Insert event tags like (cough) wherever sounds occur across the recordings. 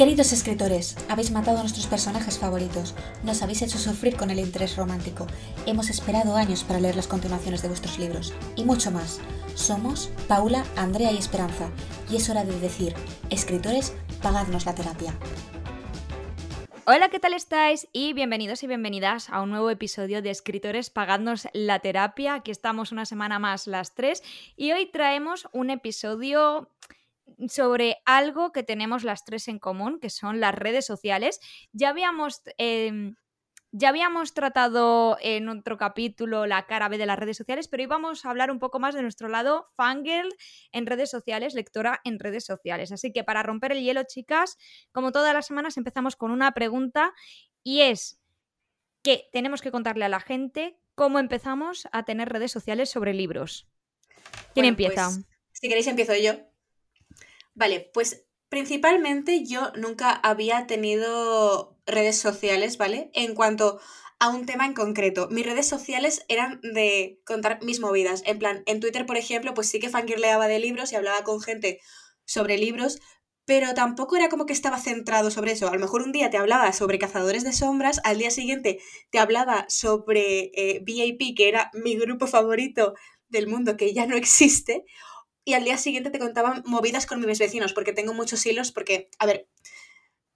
Queridos escritores, habéis matado a nuestros personajes favoritos, nos habéis hecho sufrir con el interés romántico, hemos esperado años para leer las continuaciones de vuestros libros, y mucho más. Somos Paula, Andrea y Esperanza, y es hora de decir, escritores, pagadnos la terapia. Hola, ¿qué tal estáis? Y bienvenidos y bienvenidas a un nuevo episodio de Escritores Pagadnos la Terapia. Aquí estamos una semana más las tres y hoy traemos un episodio sobre algo que tenemos las tres en común, que son las redes sociales. Ya habíamos, em, ya habíamos tratado en otro capítulo la cara B de las redes sociales, pero hoy vamos a hablar un poco más de nuestro lado fangirl en redes sociales, lectora en redes sociales. Así que para romper el hielo, chicas, como todas las semanas empezamos con una pregunta y es que tenemos que contarle a la gente cómo empezamos a tener redes sociales sobre libros. ¿Quién empieza? Pues, si queréis empiezo yo. Vale, pues principalmente yo nunca había tenido redes sociales, ¿vale? En cuanto a un tema en concreto. Mis redes sociales eran de contar mis movidas. En plan, en Twitter, por ejemplo, pues sí que fangirleaba de libros y hablaba con gente sobre libros, pero tampoco era como que estaba centrado sobre eso. A lo mejor un día te hablaba sobre Cazadores de Sombras, al día siguiente te hablaba sobre eh, VIP, que era mi grupo favorito del mundo, que ya no existe, y al día siguiente te contaban movidas con mis vecinos, porque tengo muchos hilos, porque, a ver,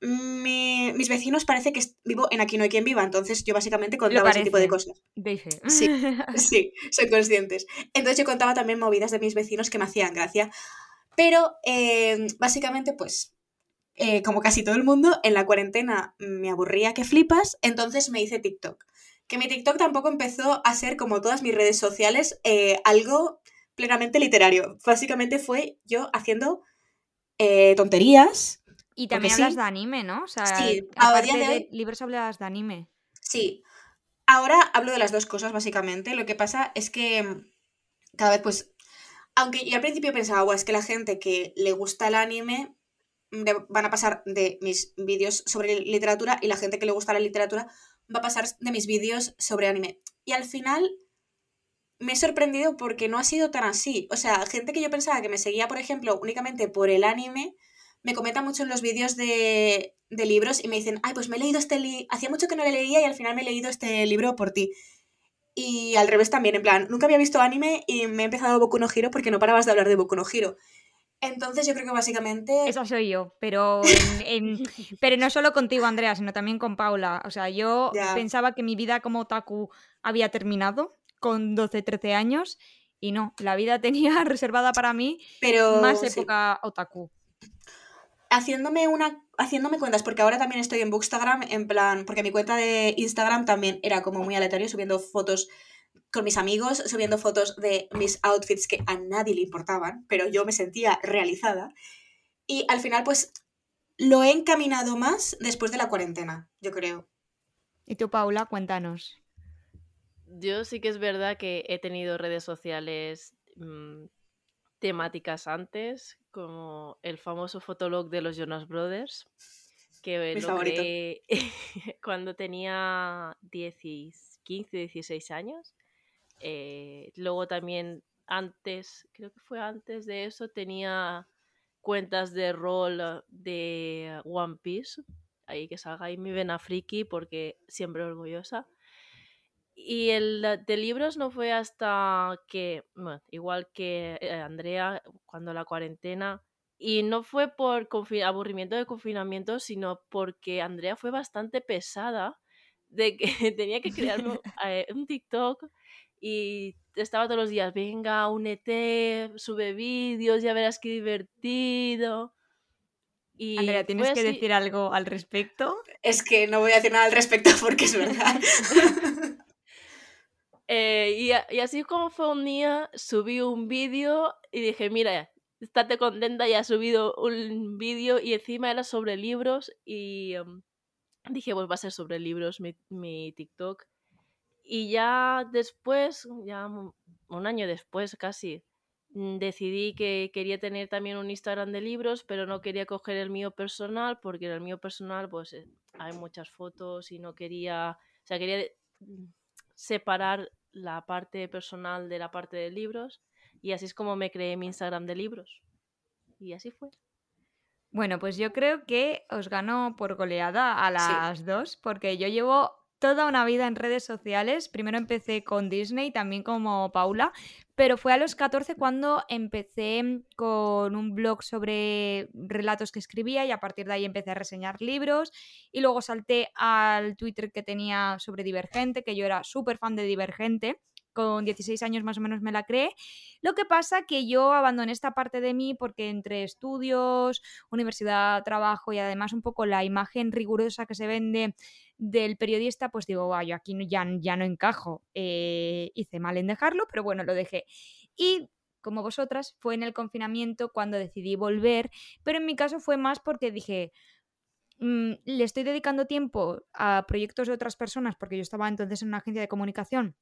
mis vecinos parece que vivo en Aquí no hay quien viva, entonces yo básicamente contaba ese tipo de cosas. Sí, (laughs) sí, soy conscientes. Entonces yo contaba también movidas de mis vecinos que me hacían gracia. Pero eh, básicamente, pues, eh, como casi todo el mundo, en la cuarentena me aburría que flipas, entonces me hice TikTok. Que mi TikTok tampoco empezó a ser, como todas mis redes sociales, eh, algo plenamente literario. Básicamente fue yo haciendo eh, tonterías. Y también hablas de anime, ¿no? O sea, sí, aparte de, de libros hablas de anime. Sí. Ahora hablo de las dos cosas, básicamente. Lo que pasa es que mm, cada vez, pues. Aunque yo al principio pensaba, es que la gente que le gusta el anime mm, van a pasar de mis vídeos sobre literatura y la gente que le gusta la literatura va a pasar de mis vídeos sobre anime. Y al final me he sorprendido porque no ha sido tan así. O sea, gente que yo pensaba que me seguía, por ejemplo, únicamente por el anime, me comenta mucho en los vídeos de, libros y me dicen, ay, pues me he leído este libro, hacía mucho que no le leía y al final me he leído este libro por ti. Y al revés también, en plan, nunca había visto anime y me he empezado Boku no Hero porque no parabas de hablar de Boku no Hero. Entonces yo creo que básicamente... Eso soy yo, pero, (laughs) pero no solo contigo, Andrea, sino también con Paula. O sea, yo pensaba que mi vida como otaku había terminado con 12, 13 años y no, la vida (laughs) tenía reservada para mí Pero, más época otaku. Haciéndome una haciéndome cuentas, porque ahora también estoy en Bookstagram, en plan, porque mi cuenta de Instagram también era como muy aleatorio, subiendo fotos con mis amigos, subiendo fotos de mis outfits que a nadie le importaban, pero yo me sentía realizada. Y al final, pues, lo he encaminado más después de la cuarentena, yo creo. ¿Y tú, Paula? Cuéntanos yo sí que es verdad que he tenido redes sociales mm, temáticas antes, como el famoso fotolog de los Jonas Brothers, que lo creé (laughs) cuando tenía 10, 15, 16 años. Eh, luego también antes, creo que fue antes de eso, tenía cuentas de rol de One Piece. Ahí que salga ahí mi vena friki porque siempre orgullosa. Y el de libros no fue hasta que, bueno, igual que eh, Andrea, cuando la cuarentena, y no fue por aburrimiento de confinamiento, sino porque Andrea fue bastante pesada de que (laughs) tenía que crear (laughs) eh, un TikTok y estaba todos los días, venga, únete, sube vídeos, ya verás qué divertido. Y Andrea, ¿tienes que decir algo al respecto? Es que no voy a decir nada al respecto (laughs) porque es verdad. Eh, y, así como fue un día, subí un vídeo y dije, mira, estate contenta, ya he subido un vídeo y encima era sobre libros y em, dije, pues va a ser sobre libros mi, mi TikTok. Y ya después, ya un año después casi, mm, decidí que quería tener también un Instagram de libros, pero no quería coger el mío personal porque en el mío personal pues eh, hay muchas fotos y no quería, o sea, quería mm, separar la parte personal de la parte de libros y así es como me creé mi Instagram de libros. Y así fue. Bueno, pues yo creo que os gano por goleada a las dos, porque yo llevo toda una vida en redes sociales. Primero empecé con Disney, también como Paula, pero fue a los 14 cuando empecé con un blog sobre relatos que escribía y a partir de ahí empecé a reseñar libros y luego salté al Twitter que tenía sobre Divergente, que yo era súper fan de Divergente con 16 años más o menos me la creé. Lo que pasa que yo abandoné esta parte de mí porque entre estudios, universidad, trabajo y además un poco la imagen rigurosa que se vende del periodista, pues digo, yo aquí ya, no encajo. Eh, hice mal en dejarlo, pero bueno, lo dejé. Y como vosotras, fue en el confinamiento cuando decidí volver, pero en mi caso fue más porque dije, mm, le estoy dedicando tiempo a proyectos de otras personas, porque yo estaba entonces en una agencia de comunicación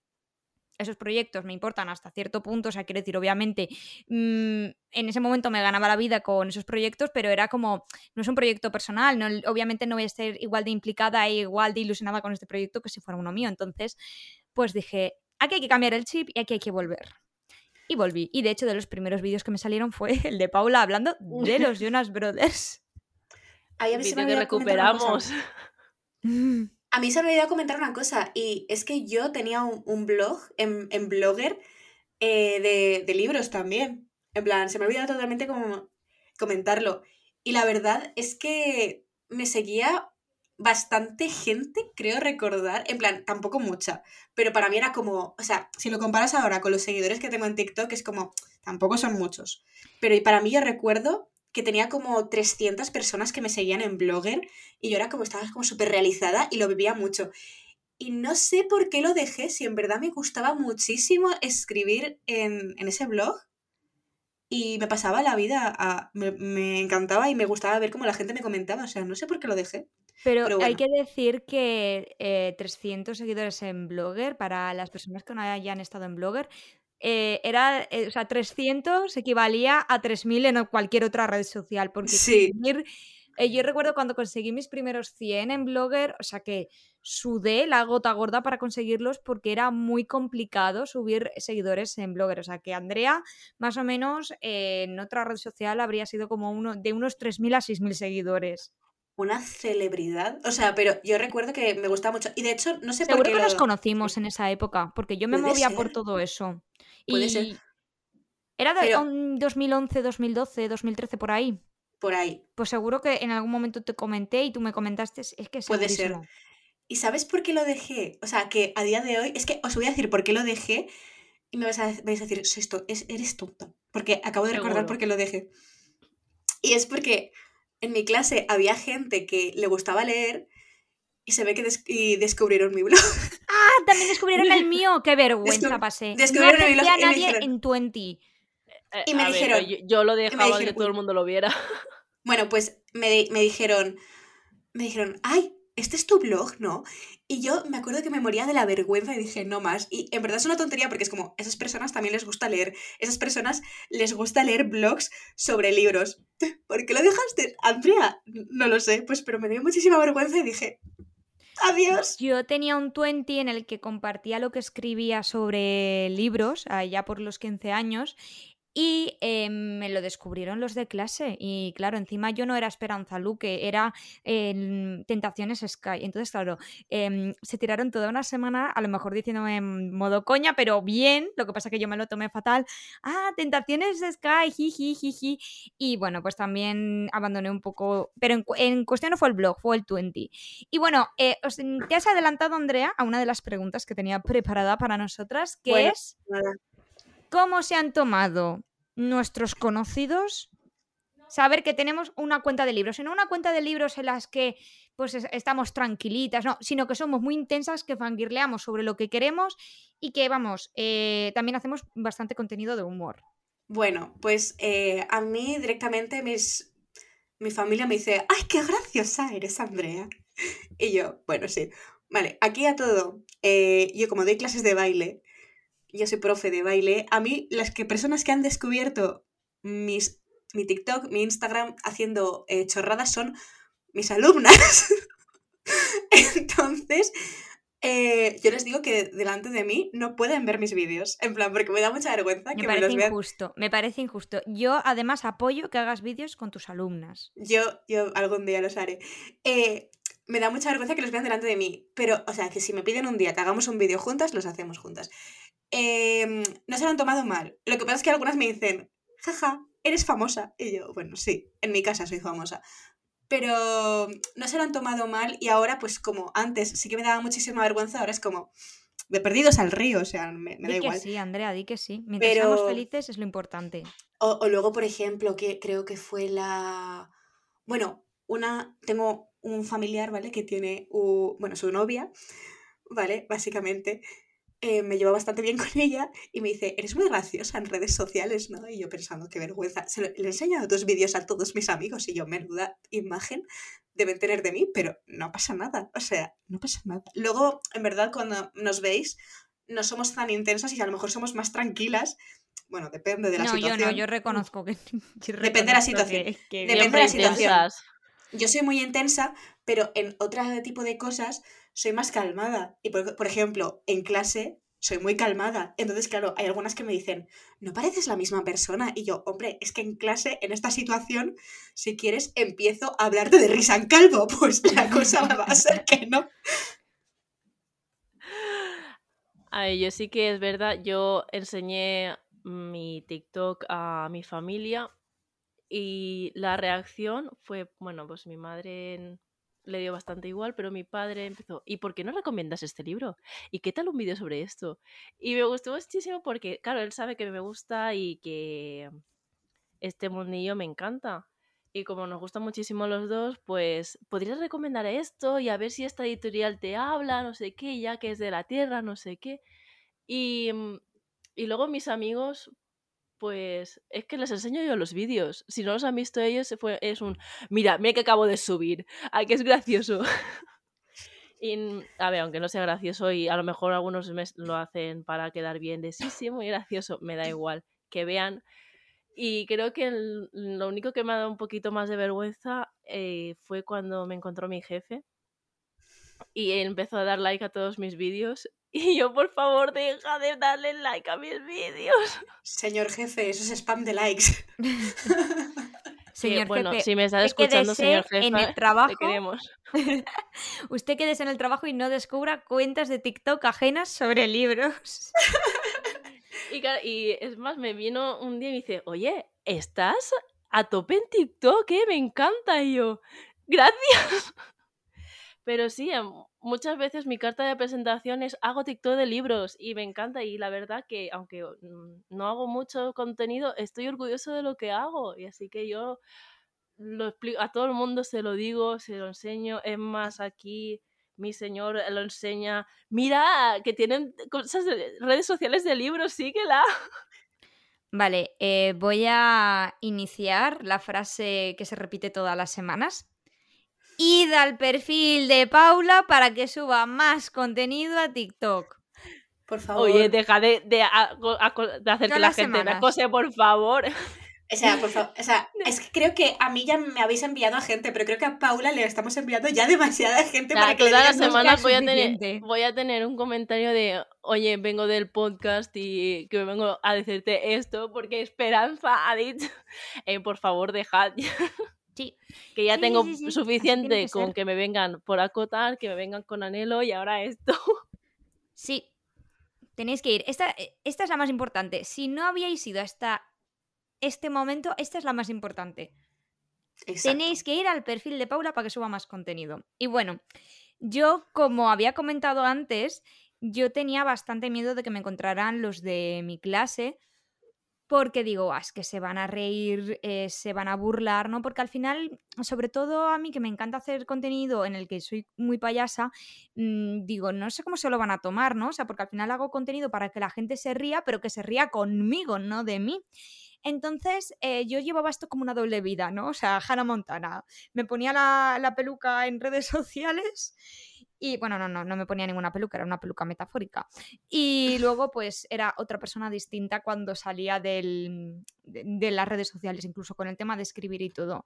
esos proyectos me importan hasta cierto punto, o sea, quiero decir, obviamente, mm, en ese momento me ganaba la vida con esos proyectos, pero era como, no es un proyecto personal, no, obviamente no voy a estar igual de implicada e igual de ilusionada con este proyecto que si fuera uno mío. Entonces, pues dije, aquí hay que cambiar el chip y aquí hay que volver. Y volví. Y de hecho, de los primeros vídeos que me salieron fue el de Paula hablando de los (laughs) Jonas Brothers. Ahí a mí que recuperamos. (laughs) A mí se me olvidó comentar una cosa, y es que yo tenía un, blog en, Blogger eh, de, libros también. En plan, se me olvidó totalmente como comentarlo. Y la verdad es que me seguía bastante gente, creo recordar, en plan, tampoco mucha, pero para mí era como, o sea, si lo comparas ahora con los seguidores que tengo en TikTok, es como, tampoco son muchos, pero para mí yo recuerdo que tenía como 300 personas que me seguían en Blogger y yo era como, estaba como súper realizada y lo vivía mucho. Y no sé por qué lo dejé, si en verdad me gustaba muchísimo escribir en, ese blog y me pasaba la vida, a, me, encantaba y me gustaba ver cómo la gente me comentaba, o sea, no sé por qué lo dejé. Pero, hay que decir que 300 eh, seguidores en Blogger, para las personas que no hayan estado en Blogger, eh, era, eh, o sea, 300 equivalía a 3.000 en cualquier otra red social. Porque sí. Eh, yo recuerdo cuando conseguí mis primeros 100 en Blogger, o sea que sudé la gota gorda para conseguirlos porque era muy complicado subir seguidores en Blogger. O sea que Andrea, más o menos, en otra red social habría sido como uno de unos 3.000 a 6.000 seguidores una celebridad. O sea, pero yo recuerdo que me gustaba mucho. Y de hecho, no sé por qué. que nos conocimos en esa época, porque yo me movía por todo eso. Puede ser. Era de 2011, 2012, 2013, por ahí. Por ahí. Pues seguro que en algún momento te comenté y tú me comentaste, es que Puede ser. ¿Y sabes por qué lo dejé? O sea, que a día de hoy, es que os voy a decir por qué lo dejé y me vais a, vais a decir, esto, es, eres tonto. Porque acabo de recordar por qué lo dejé. Y es porque en mi clase había gente que le gustaba leer y se ve que descubrieron mi blog. ¡Ah! También descubrieron el (laughs) mío. ¡Qué vergüenza pasé! Descubrieron no blog. a nadie en 20. Eh, y me dijeron. yo, lo dejaba que todo el mundo lo viera. Bueno, pues me, me dijeron. Me dijeron, ¡ay! este es tu blog, ¿no? Y yo me acuerdo que me moría de la vergüenza y dije, no más. Y en verdad es una tontería porque es como, esas personas también les gusta leer. Esas personas les gusta leer blogs sobre libros. (laughs) ¿Por qué lo dejaste? Andrea, no lo sé, pues pero me dio muchísima vergüenza y dije, adiós. Yo tenía un 20 en el que compartía lo que escribía sobre libros, allá por los 15 años, y eh, me lo descubrieron los de clase. Y claro, encima yo no era Esperanza Luque, era Tentaciones Sky. Entonces, claro, em, se tiraron toda una semana, a lo mejor diciéndome en modo coña, pero bien. Lo que pasa que yo me lo tomé fatal. Ah, Tentaciones Sky, jiji, jiji. Y bueno, pues también abandoné un poco. Pero en, cuestión no fue el blog, fue el 20. Y bueno, eh, te has adelantado, Andrea, a una de las preguntas que tenía preparada para nosotras, que es. ¿Cómo se han tomado nuestros conocidos saber que tenemos una cuenta de libros? Y no una cuenta de libros en las que pues estamos tranquilitas, no, sino que somos muy intensas, que fangirleamos sobre lo que queremos y que, vamos, eh, también hacemos bastante contenido de humor. Bueno, pues eh, a mí directamente mi familia me dice, ¡ay, qué graciosa eres, Andrea! Y yo, bueno, sí. Vale, aquí a todo. Eh, yo como doy clases de baile, yo soy profe de baile, a mí las que personas que han descubierto mis, mi TikTok, mi Instagram haciendo eh, chorradas son mis alumnas. (laughs) Entonces, eh, yo les digo que delante de mí no pueden ver mis vídeos. En plan, porque me da mucha vergüenza Me que me parece los vean. injusto, me parece injusto. Yo además apoyo que hagas vídeos con tus alumnas. Yo, yo algún día los haré. Eh, me da mucha vergüenza que los vean delante de mí. Pero, o sea, que si me piden un día que hagamos un vídeo juntas, los hacemos juntas. Em, no se lo han tomado mal. Lo que pasa es que algunas me dicen, jaja, eres famosa. Y yo, bueno, sí, en mi casa soy famosa. Pero no se lo han tomado mal y ahora, pues como antes sí que me daba muchísima vergüenza, ahora es como de perdidos al río, o sea, me, me da Di que igual. sí, Andrea, di que sí. Mientras seamos Pero- felices es lo importante. O, o luego, por ejemplo, que creo que fue la... Bueno, una... Tengo un familiar, ¿vale? Que tiene, u- bueno, su novia, ¿vale? Básicamente. Eh, me llevo bastante bien con ella y me dice, eres muy graciosa en redes sociales, ¿no? Y yo pensando, qué vergüenza. Se lo- le he enseñado tus vídeos a todos mis amigos y yo, menuda imagen deben tener de mí, pero no pasa nada. O sea, no pasa nada. Luego, en verdad, cuando nos veis, no somos tan intensas y a lo mejor somos más tranquilas. Bueno, depende de la no, yo situación. no, yo reconozco que. (laughs) yo Depende de la situación. que- que- Depende de la situación. intensas. Yo soy muy intensa, pero en otro tipo de cosas soy más calmada. Y por, por ejemplo, en clase soy muy calmada. Entonces, claro, hay algunas que me dicen, no pareces la misma persona. Y yo, hombre, es que en clase, en esta situación, si quieres, empiezo a hablarte de risa en calvo. (laughs) Pues la cosa va a ser que no. A ver, yo sí que es verdad, yo enseñé mi TikTok a mi familia y la reacción fue, bueno, pues mi madre le dio bastante igual, pero mi padre empezó, ¿y por qué no recomiendas este libro? ¿Y qué tal un vídeo sobre esto? Y me gustó muchísimo porque, claro, él sabe que me gusta y que este mundillo me encanta. Y como nos gustan muchísimo los dos, pues podrías recomendar esto y a ver si esta editorial te habla, no sé qué, ya que es de la tierra, no sé qué. Y, mm, y luego mis amigos, pues es que les enseño yo los vídeos. Si no los han visto ellos, es un, mira, mira que acabo de subir, ay, que es gracioso. (laughs) Y, a ver, aunque no sea gracioso y a lo mejor algunos me lo hacen para quedar bien, de sí, sí, muy gracioso, me da igual, que vean. Y creo que lo único que me ha dado un poquito más de vergüenza eh, fue cuando me encontró mi jefe y empezó a dar like a todos mis vídeos. Y yo, por favor, deja de darle like a mis vídeos. Señor jefe, eso es spam de likes. (laughs) Señor bueno, jefe, si me estás escuchando, señor jefe, en el te trabajo, queremos. (laughs) usted quédese en el trabajo y no descubra cuentas de TikTok ajenas sobre libros. Y, es más, me vino un día y me dice, oye, ¿estás a tope en TikTok? ¿eh? Me encanta. Y yo, gracias. (laughs) Pero sí, muchas veces mi carta de presentación es hago TikTok de libros y me encanta. Y la verdad que, aunque mm, no hago mucho contenido, estoy orgulloso de lo que hago. Y así que yo lo explico, a todo el mundo se lo digo, se lo enseño. Es más, aquí mi señor lo enseña. Mira, que tienen cosas de redes sociales de libros, síguela. Vale, eh, voy a iniciar la frase que se repite todas las semanas. Id al perfil de Paula para que suba más contenido a TikTok. Por favor. Oye, deja de, de, a- aco- de hacer Todas que la gente me acose, por favor. O sea, por favor, o sea, (laughs) es que creo que a mí ya me habéis enviado a gente, pero creo que a Paula le estamos enviando ya demasiada gente Nada, para que todas las digan, "No, semana- semanas voy a, tener, voy a tener un comentario de, oye, vengo del podcast y que vengo a decirte esto porque Esperanza ha dicho, eh, por favor, dejad. Sí. que ya Sí, tengo sí, sí, así suficiente que con ser. que me vengan por acotar, que me vengan con anhelo y ahora esto. (laughs) Sí. Tenéis que ir. Esta, esta es la más importante. Si no habíais ido hasta este momento, esta es la más importante. Exacto. Tenéis que ir al perfil de Paula para que suba más contenido. Y bueno, yo, como había comentado antes, yo tenía bastante miedo de que me encontraran los de mi clase. Porque digo, "Ah, es que se van a reír, eh, se van a burlar, ¿no? Porque al final, sobre todo a mí que me encanta hacer contenido en el que soy muy payasa, mm, digo, no sé cómo se lo van a tomar, ¿no? O sea, porque al final hago contenido para que la gente se ría, pero que se ría conmigo, no de mí. Entonces, eh, yo llevaba esto como una doble vida, ¿no? O sea, Hannah Montana. Me ponía la, la peluca en redes (laughs) sociales y, bueno, no, no, no me ponía ninguna peluca, era una peluca metafórica. Y luego, pues, era otra persona distinta cuando salía del, de, las redes sociales, incluso con el tema de escribir y todo.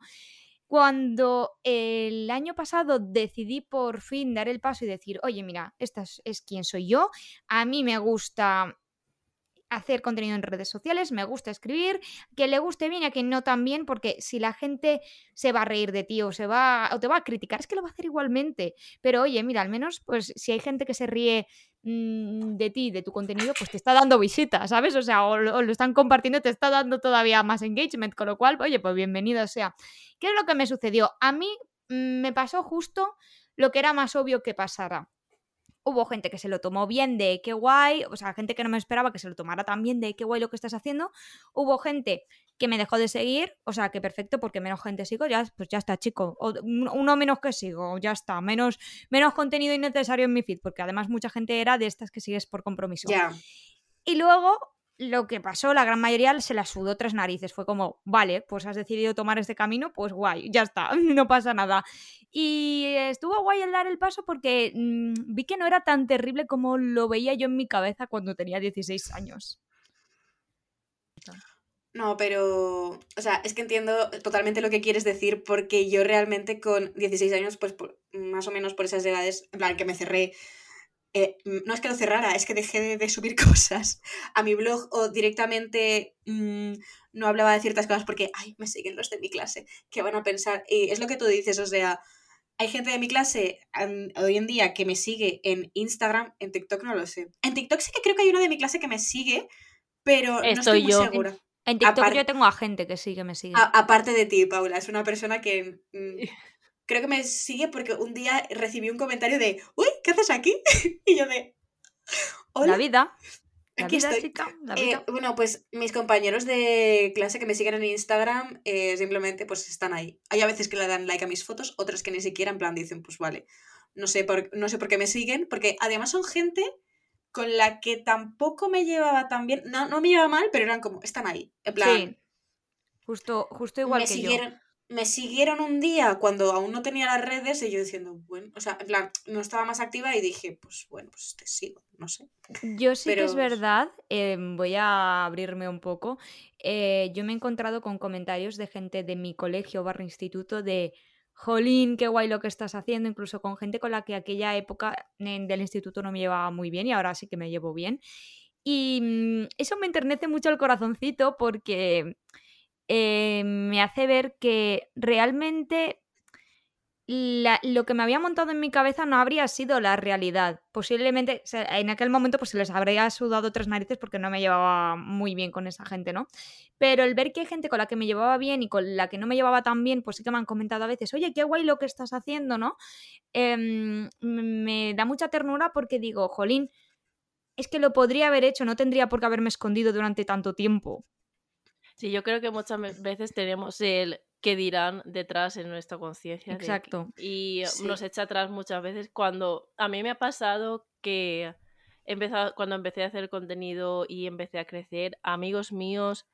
Cuando el año pasado decidí por fin dar el paso y decir, oye, mira, esta es, es quien soy yo, a mí me gusta hacer contenido en redes sociales, me gusta escribir, que le guste bien y a quien no también, porque si la gente se va a reír de ti o se va o te va a criticar, es que lo va a hacer igualmente. Pero oye, mira, al menos pues si hay gente que se ríe mm, de ti, de tu contenido, pues te está dando visitas, ¿sabes? O sea, o lo, están compartiendo, te está dando todavía más engagement, con lo cual, oye, pues bienvenido sea. ¿Qué es lo que me sucedió? A mí mm, me pasó justo lo que era más obvio que pasara Hubo gente que se lo tomó bien de qué guay, o sea, gente que no me esperaba que se lo tomara tan bien de qué guay lo que estás haciendo. Hubo gente que me dejó de seguir, o sea, que perfecto, porque menos gente sigo, ya, pues ya está, chico. O, uno menos que sigo, ya está. Menos, menos contenido innecesario en mi feed, porque además mucha gente era de estas que sigues por compromiso. Y luego lo que pasó, la gran mayoría se la sudó tres narices. Fue como, vale, pues has decidido tomar este camino, pues guay, ya está, (laughs) no pasa nada. Y estuvo guay el dar el paso porque mm, vi que no era tan terrible como lo veía yo en mi cabeza cuando tenía 16 años. No, pero, o sea, es que entiendo totalmente lo que quieres decir porque yo realmente con 16 años, pues más o menos por esas edades, en plan que me cerré eh, no es que lo cerrara, es que dejé de, subir (laughs) cosas a mi blog o directamente mm, no hablaba de ciertas cosas porque, ay, me siguen los de mi clase, ¿qué van a pensar? Y es lo que tú dices, o sea, hay gente de mi clase hoy en día que me sigue en Instagram, en TikTok no lo sé. En TikTok sí que creo que hay uno de mi clase que me sigue, pero no estoy muy segura. En TikTok yo tengo a gente que sigue, me sigue. aparte de ti, Paula, es una persona que mm, (laughs) creo que me sigue porque un día recibí un comentario de, uy, ¿qué haces aquí? (laughs) y yo de, hola. La vida. aquí estoy. Eh, bueno, pues mis compañeros de clase que me siguen en Instagram eh, simplemente pues están ahí. Hay a veces que le dan like a mis fotos, otras que ni siquiera en plan dicen, pues vale, no sé por, no sé por qué me siguen, porque además son gente con la que tampoco me llevaba tan bien, no, no me llevaba mal, pero eran como, están ahí, en plan... Sí. Justo, justo igual que yo me siguieron un día cuando aún no tenía las redes y yo diciendo, bueno, o sea, en plan, no estaba más activa y dije, pues bueno, pues te sigo, no sé. Yo sí que es verdad, em, voy a abrirme un poco. Eh, yo me he encontrado con comentarios de gente de mi colegio barra instituto de, jolín, qué guay lo que estás haciendo, incluso con gente con la que aquella época del instituto no me llevaba muy bien y ahora sí que me llevo bien. Y mm, eso me enternece mucho el corazoncito porque eh, me hace ver que realmente lo que me había montado en mi cabeza no habría sido la realidad. Posiblemente en aquel momento pues se les habría sudado tres narices porque no me llevaba muy bien con esa gente, ¿no? Pero el ver que hay gente con la que me llevaba bien y con la que no me llevaba tan bien, pues sí que me han comentado a veces, oye, qué guay lo que estás haciendo, ¿no? Em, me da mucha ternura porque digo, jolín, es que lo podría haber hecho, no tendría por qué haberme escondido durante tanto tiempo. Sí, yo creo que muchas veces tenemos el que dirán detrás en nuestra conciencia. Exacto. y nos echa atrás muchas veces cuando a mí me ha pasado que empezado, cuando empecé a hacer contenido y empecé a crecer, amigos míos,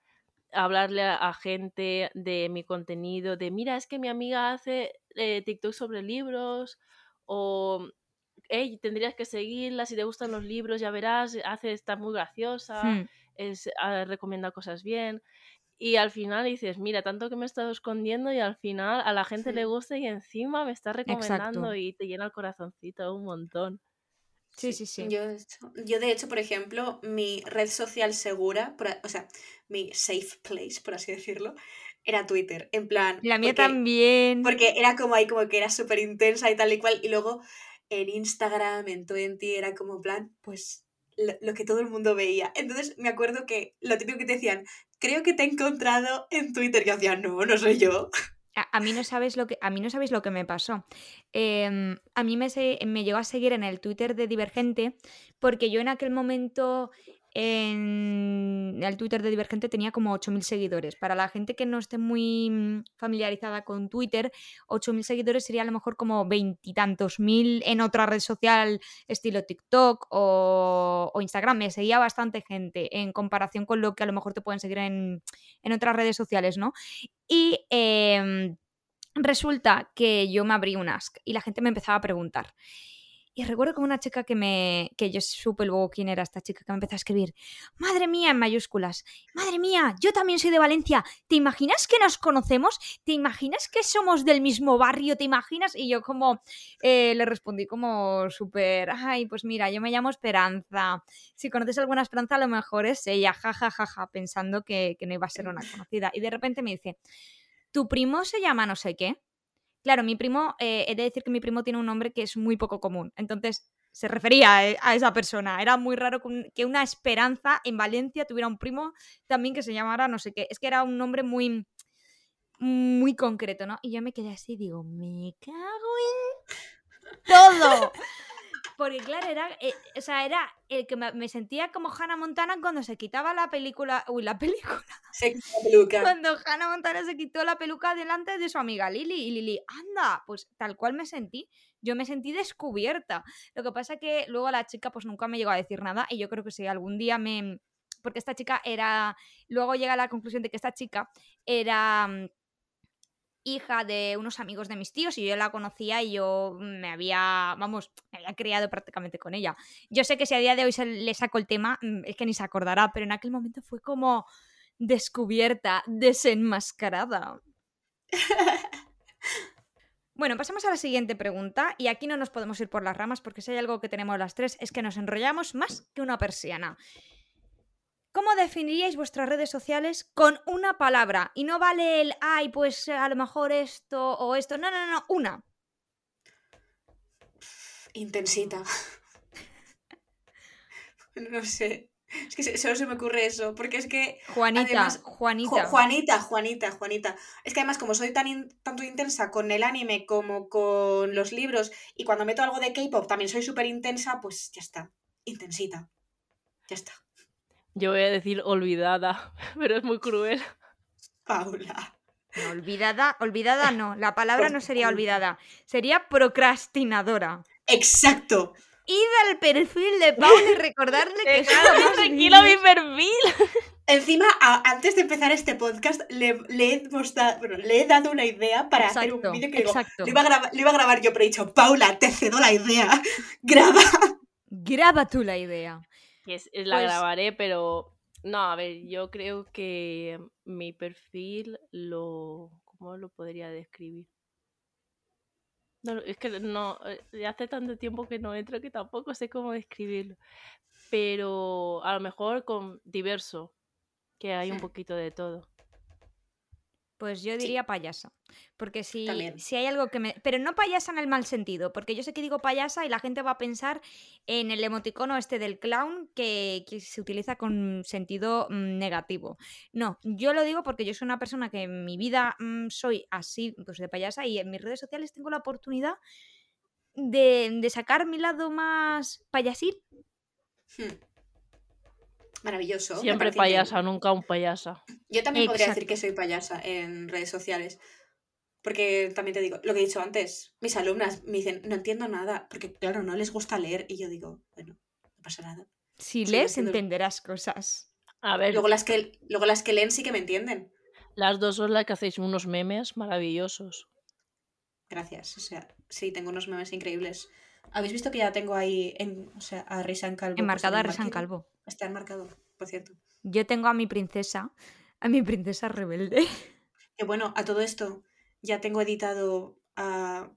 hablarle a, gente de mi contenido, de mira, es que mi amiga hace eh, TikTok sobre libros o hey, tendrías que seguirla si te gustan los libros, ya verás, hace, está muy graciosa, hmm. es, ah, recomienda cosas bien. Y al final dices, mira, tanto que me he estado escondiendo y al final a la gente le gusta y encima me está recomendando y te llena el corazoncito un montón. Sí, sí, sí. Yo, yo, de hecho, por ejemplo, mi red social segura, o sea, mi safe place, por así decirlo, era Twitter. En plan. La mía también. Porque era como ahí, como que era súper intensa y tal y cual. Y luego en Instagram, en Twenty, era como plan, pues lo, que todo el mundo veía. Entonces me acuerdo que lo típico que te decían, creo que te he encontrado en Twitter, que hacía, no, no soy yo. A, mí no sabes lo que a mí no sabéis lo que me pasó. Em, a mí me, me llegó a seguir en el Twitter de Divergente porque yo en aquel momento en el Twitter de Divergente tenía como 8.000 seguidores. Para la gente que no esté muy mm, familiarizada con Twitter, 8.000 seguidores sería a lo mejor como veintitantos mil en otra red social estilo TikTok o, Instagram. Me seguía bastante gente en comparación con lo que a lo mejor te pueden seguir en, otras redes sociales, ¿no? Y em, resulta que yo me abrí un ask y la gente me empezaba a preguntar. Y recuerdo como una chica que me. que yo supe luego quién era esta chica que me empezó a escribir. Madre mía, en mayúsculas. Madre mía, yo también soy de Valencia. ¿Te imaginas que nos conocemos? ¿Te imaginas que somos del mismo barrio? ¿Te imaginas? Y yo como eh, le respondí como súper. Ay, pues mira, yo me llamo Esperanza. Si conoces alguna Esperanza, a lo mejor es ella, jajajaja, pensando que, que no iba a ser una conocida. Y de repente me dice. ¿Tu primo se llama no sé qué? Claro, mi primo, eh, he de decir que mi primo tiene un nombre que es muy poco común. Entontonces, se refería a, e, esa persona. Era muy raro que una esperanza en Valencia tuviera un primo también que se llamara no sé qué. Es que era un nombre muy, muy concreto, ¿no? Y yo me quedé así, digo, me cago en todo. Porque claro, era, eh, o sea, era el que me, sentía como Hannah Montana cuando se quitaba la película. Uy, la película. (laughs) Se quitó la peluca. Cuando Hannah Montana se quitó la peluca delante de su amiga Lily. Y Lily, anda, pues tal cual me sentí. Yo me sentí descubierta. Lo que pasa que luego la chica pues nunca me llegó a decir nada. Y yo creo que si algún día me. Porque esta chica era. Luego llega a la conclusión de que esta chica era mm, hija de unos amigos de mis tíos y yo la conocía y yo me había, vamos, me había criado prácticamente con ella. Yo sé que si a día de hoy se le saco el tema, mm, es que ni se acordará, pero en aquel momento fue como descubierta, desenmascarada. (laughs) Bueno, pasamos a la siguiente pregunta y aquí no nos podemos ir por las ramas porque si hay algo que tenemos las tres es que nos enrollamos más que una persiana. ¿Cómo definiríais vuestras redes sociales con una palabra? Y no vale el, ay, pues a lo mejor esto o esto. No, no, no, una. Intensita. (laughs) no sé. Es que solo se me ocurre eso, porque es que... Juanita, Juanita. Juanita, Juanita, Juanita. Es que además como soy tan tanto intensa con el anime como con los libros y cuando meto algo de K-Pop también soy súper intensa, pues ya está. Intensita. Ya está. Yo voy a decir olvidada, (laughs) pero es muy cruel. Paula. olvidada, olvidada no. La palabra no sería olvidada. Sería procrastinadora. Exacto. Id al perfil de Paula y recordarle que (laughs) es tranquilo mi perfil. (laughs) Encima, antes de empezar este podcast, le, he, le he dado una idea para hacer un vídeo que digo, lo, iba a grabar, iba a grabar yo, pero he dicho, Paula, te cedo la idea. Graba. Graba tú la idea la pues grabaré, pero no, a ver, yo creo que mi perfil lo... ¿Cómo lo podría describir? No, es que no, eh, hace tanto tiempo que no entro que tampoco sé cómo describirlo. Pero a lo mejor con diverso, que hay un poquito de todo. Pues yo diría payasa. Porque si, si hay algo que me. Pero no payasa en el mal sentido, porque yo sé que digo payasa y la gente va a pensar en el emoticono este del clown que, se utiliza con sentido mm, negativo. No, yo lo digo porque yo soy una persona que en mi vida mm, soy así, pues de payasa, y en mis redes sociales tengo la oportunidad de, sacar mi lado más payasil. Hmm. Maravilloso. Siempre payasa, nunca un payasa. Yo también podría decir que soy payasa en redes sociales. Porque también te digo, lo que he dicho antes, mis alumnas me dicen, no entiendo nada, porque claro, no les gusta leer. Y yo digo, bueno, no pasa nada. Si lees, entenderás cosas. A ver. Luego las, que, luego las que leen sí que me entienden. Las dos son las que hacéis unos memes maravillosos. Gracias. O sea, sí, tengo unos memes increíbles. ¿Habéis visto que ya tengo ahí en, o sea, a Risan Calvo? Enmarcado a Risan Calvo. Está enmarcado, por cierto. Yo tengo a mi princesa, a mi princesa rebelde. Que bueno, a todo esto ya tengo editado a,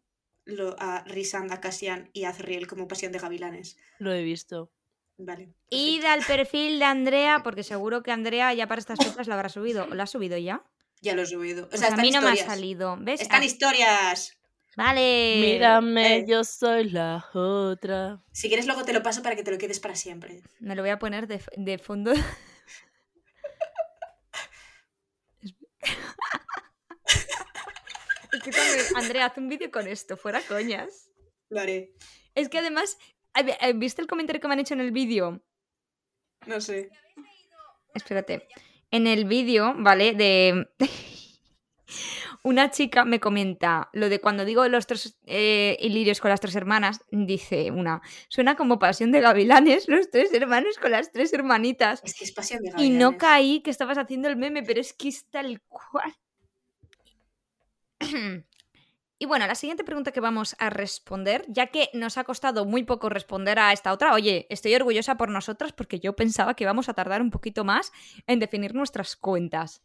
a Risan, a Cassian y a Zriel como Pasión de Gavilanes. Lo he visto. Vale. Id al perfil de Andrea, porque seguro que Andrea ya para estas fechas la habrá subido. ¿Lo ha subido ya? Ya lo he subido. O pues sea, a mí no me ha salido. ¿Ves? Están ah. historias. Vale. Mírame, eh. yo soy la otra. Si quieres, luego te lo paso para que te lo quedes para siempre. Me lo voy a poner de, de fondo. (laughs) Andrea, haz un vídeo con esto, fuera coñas. Lo haré. Es que además, eh, ¿viste el comentario que me han hecho en el vídeo? No sé. Espérate. En el vídeo, ¿vale? De una chica me comenta lo de cuando digo los tres eh, ilirios con las tres hermanas, dice una, suena como pasión de gavilanes, los tres hermanos con las tres hermanitas. Es que es pasión de gavilanes. Y no caí que estabas haciendo el meme, pero es que es tal cual. (clears throat) Y bueno, la siguiente pregunta que vamos a responder, ya que nos ha costado muy poco responder a esta otra, oye, estoy orgullosa por nosotras porque yo pensaba que íbamos a tardar un poquito más en definir nuestras cuentas.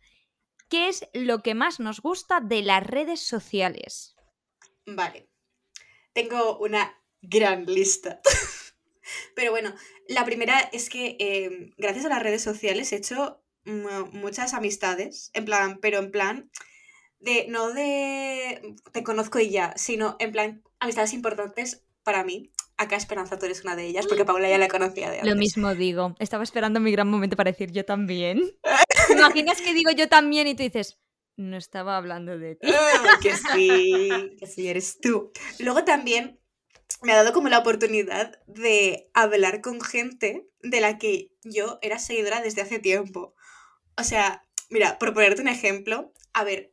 ¿Qué es lo que más nos gusta de las redes sociales? Vale. Tengo una gran lista. (laughs) Pero bueno, la primera es que eh, gracias a las redes sociales he hecho muchas amistades, en plan, pero en plan, de, no de te conozco y ya, sino en plan, amistades importantes para mí. Acá Esperanza, tú eres una de ellas, porque Paula ya la conocía de antes. Lo mismo digo, estaba esperando mi gran momento para decir yo también. (laughs) ¿Te imaginas que digo yo también y tú dices, no estaba hablando de ti? que sí, que sí, eres tú. Luego también me ha dado como la oportunidad de hablar con gente de la que yo era seguidora desde hace tiempo. O sea, mira, por ponerte un ejemplo, a ver,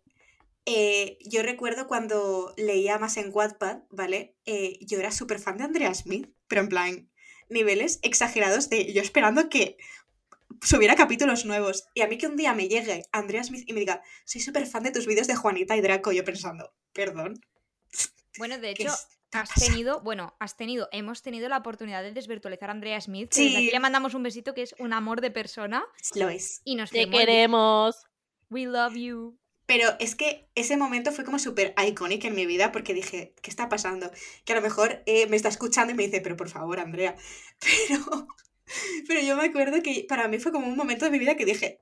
eh, yo recuerdo cuando leía más en Wattpad, ¿vale? Eh, yo era súper fan de Andrea Smith, pero en plan, niveles exagerados de yo esperando que subiera capítulos nuevos. Y a mí que un día me llegue Andrea Smith y me diga, soy súper fan de tus vídeos de Juanita y Draco, yo pensando, perdón. Bueno, de (laughs) hecho, has tenido, bueno, has tenido, hemos tenido la oportunidad de desvirtualizar a Andrea Smith. Sí. aquí le mandamos un besito que es un amor de persona. Lo es. Y nos Te queremos. We love you. Pero es que ese momento fue como súper icónico en mi vida porque dije, ¿qué está pasando? Que a lo mejor eh, me está escuchando y me dice, pero por favor, Andrea. (laughs) Pero, pero yo me acuerdo que para mí fue como un momento de mi vida que dije,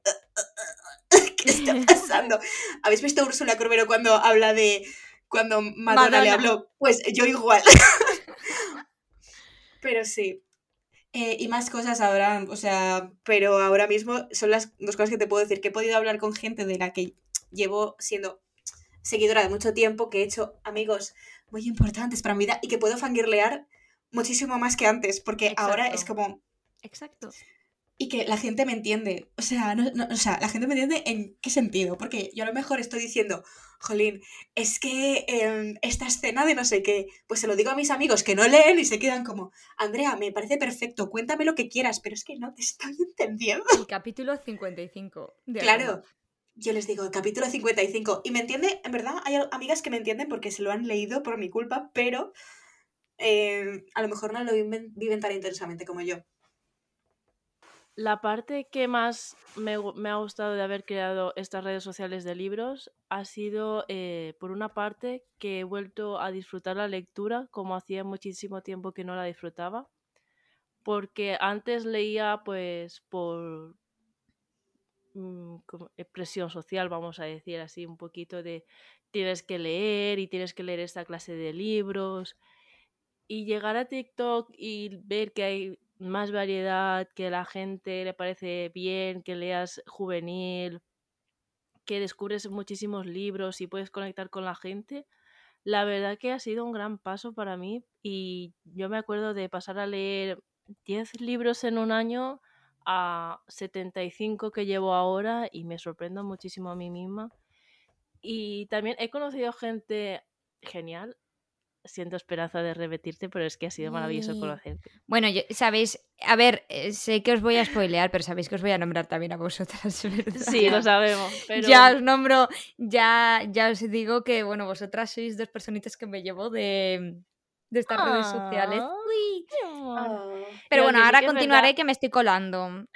¿qué está (laughs) pasando? ¿Habéis visto a Úrsula Corbero cuando habla de cuando Madonna, le habló? Pues yo igual. (laughs) pero sí. Eh, y más cosas ahora, o sea, pero ahora mismo son las dos cosas que te puedo decir, que he podido hablar con gente de la que llevo siendo seguidora de mucho tiempo, que he hecho amigos muy importantes para mi vida y que puedo fangirlear muchísimo más que antes, porque ahora es como... Exacto. Y que la gente me entiende. O sea, no, o sea, la gente me entiende en qué sentido. Porque yo a lo mejor estoy diciendo, jolín, es que em, esta escena de no sé qué, pues se lo digo a mis amigos que no leen y se quedan como, Andrea, me parece perfecto, cuéntame lo que quieras, pero es que no te estoy (laughs) entendiendo. El capítulo 55. De claro yo les digo, capítulo 55. Y me entiende, en verdad, hay amigas que me entienden porque se lo han leído por mi culpa, pero eh, a lo mejor no lo viven, tan intensamente como yo. La parte que más me, ha gustado de haber creado estas redes sociales de libros ha sido, eh, por una parte, que he vuelto a disfrutar la lectura como hacía muchísimo tiempo que no la disfrutaba. Porque antes leía, pues, por, Mm, presión social, vamos a decir así, un poquito de tienes que leer y tienes que leer esta clase de libros. Y llegar a TikTok y ver que hay más variedad, que a la gente le parece bien, que leas juvenil, que descubres muchísimos libros y puedes conectar con la gente, la verdad que ha sido un gran paso para mí y yo me acuerdo de pasar a leer 10 libros en un año a 75 que llevo ahora y me sorprendo muchísimo a mí misma. Y también he conocido gente genial. Siento esperanza de repetirte, pero es que ha sido maravilloso conocerte. Bueno, sabéis, a ver, eh, sé que os voy a spoilear, pero sabéis que os voy a nombrar también a vosotras. (laughs) Sí, lo sabemos. Ya os nombro, ya, ya os digo que, bueno, vosotras sois dos personitas que me llevo de, de estas redes sociales. Ah. Pero bueno, ahora continuaré que me estoy colando.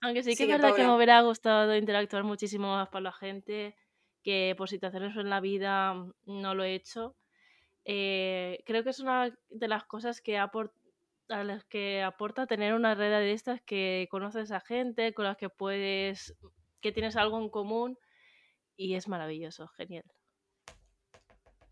Aunque sí que es verdad que me hubiera gustado interactuar muchísimo más con la gente, que por situaciones en la vida no lo he hecho. Eh, creo que es una de las cosas que aporta a las que aporta tener una red de estas que conoces a gente, con las que puedes, que tienes algo en común y es maravilloso, genial.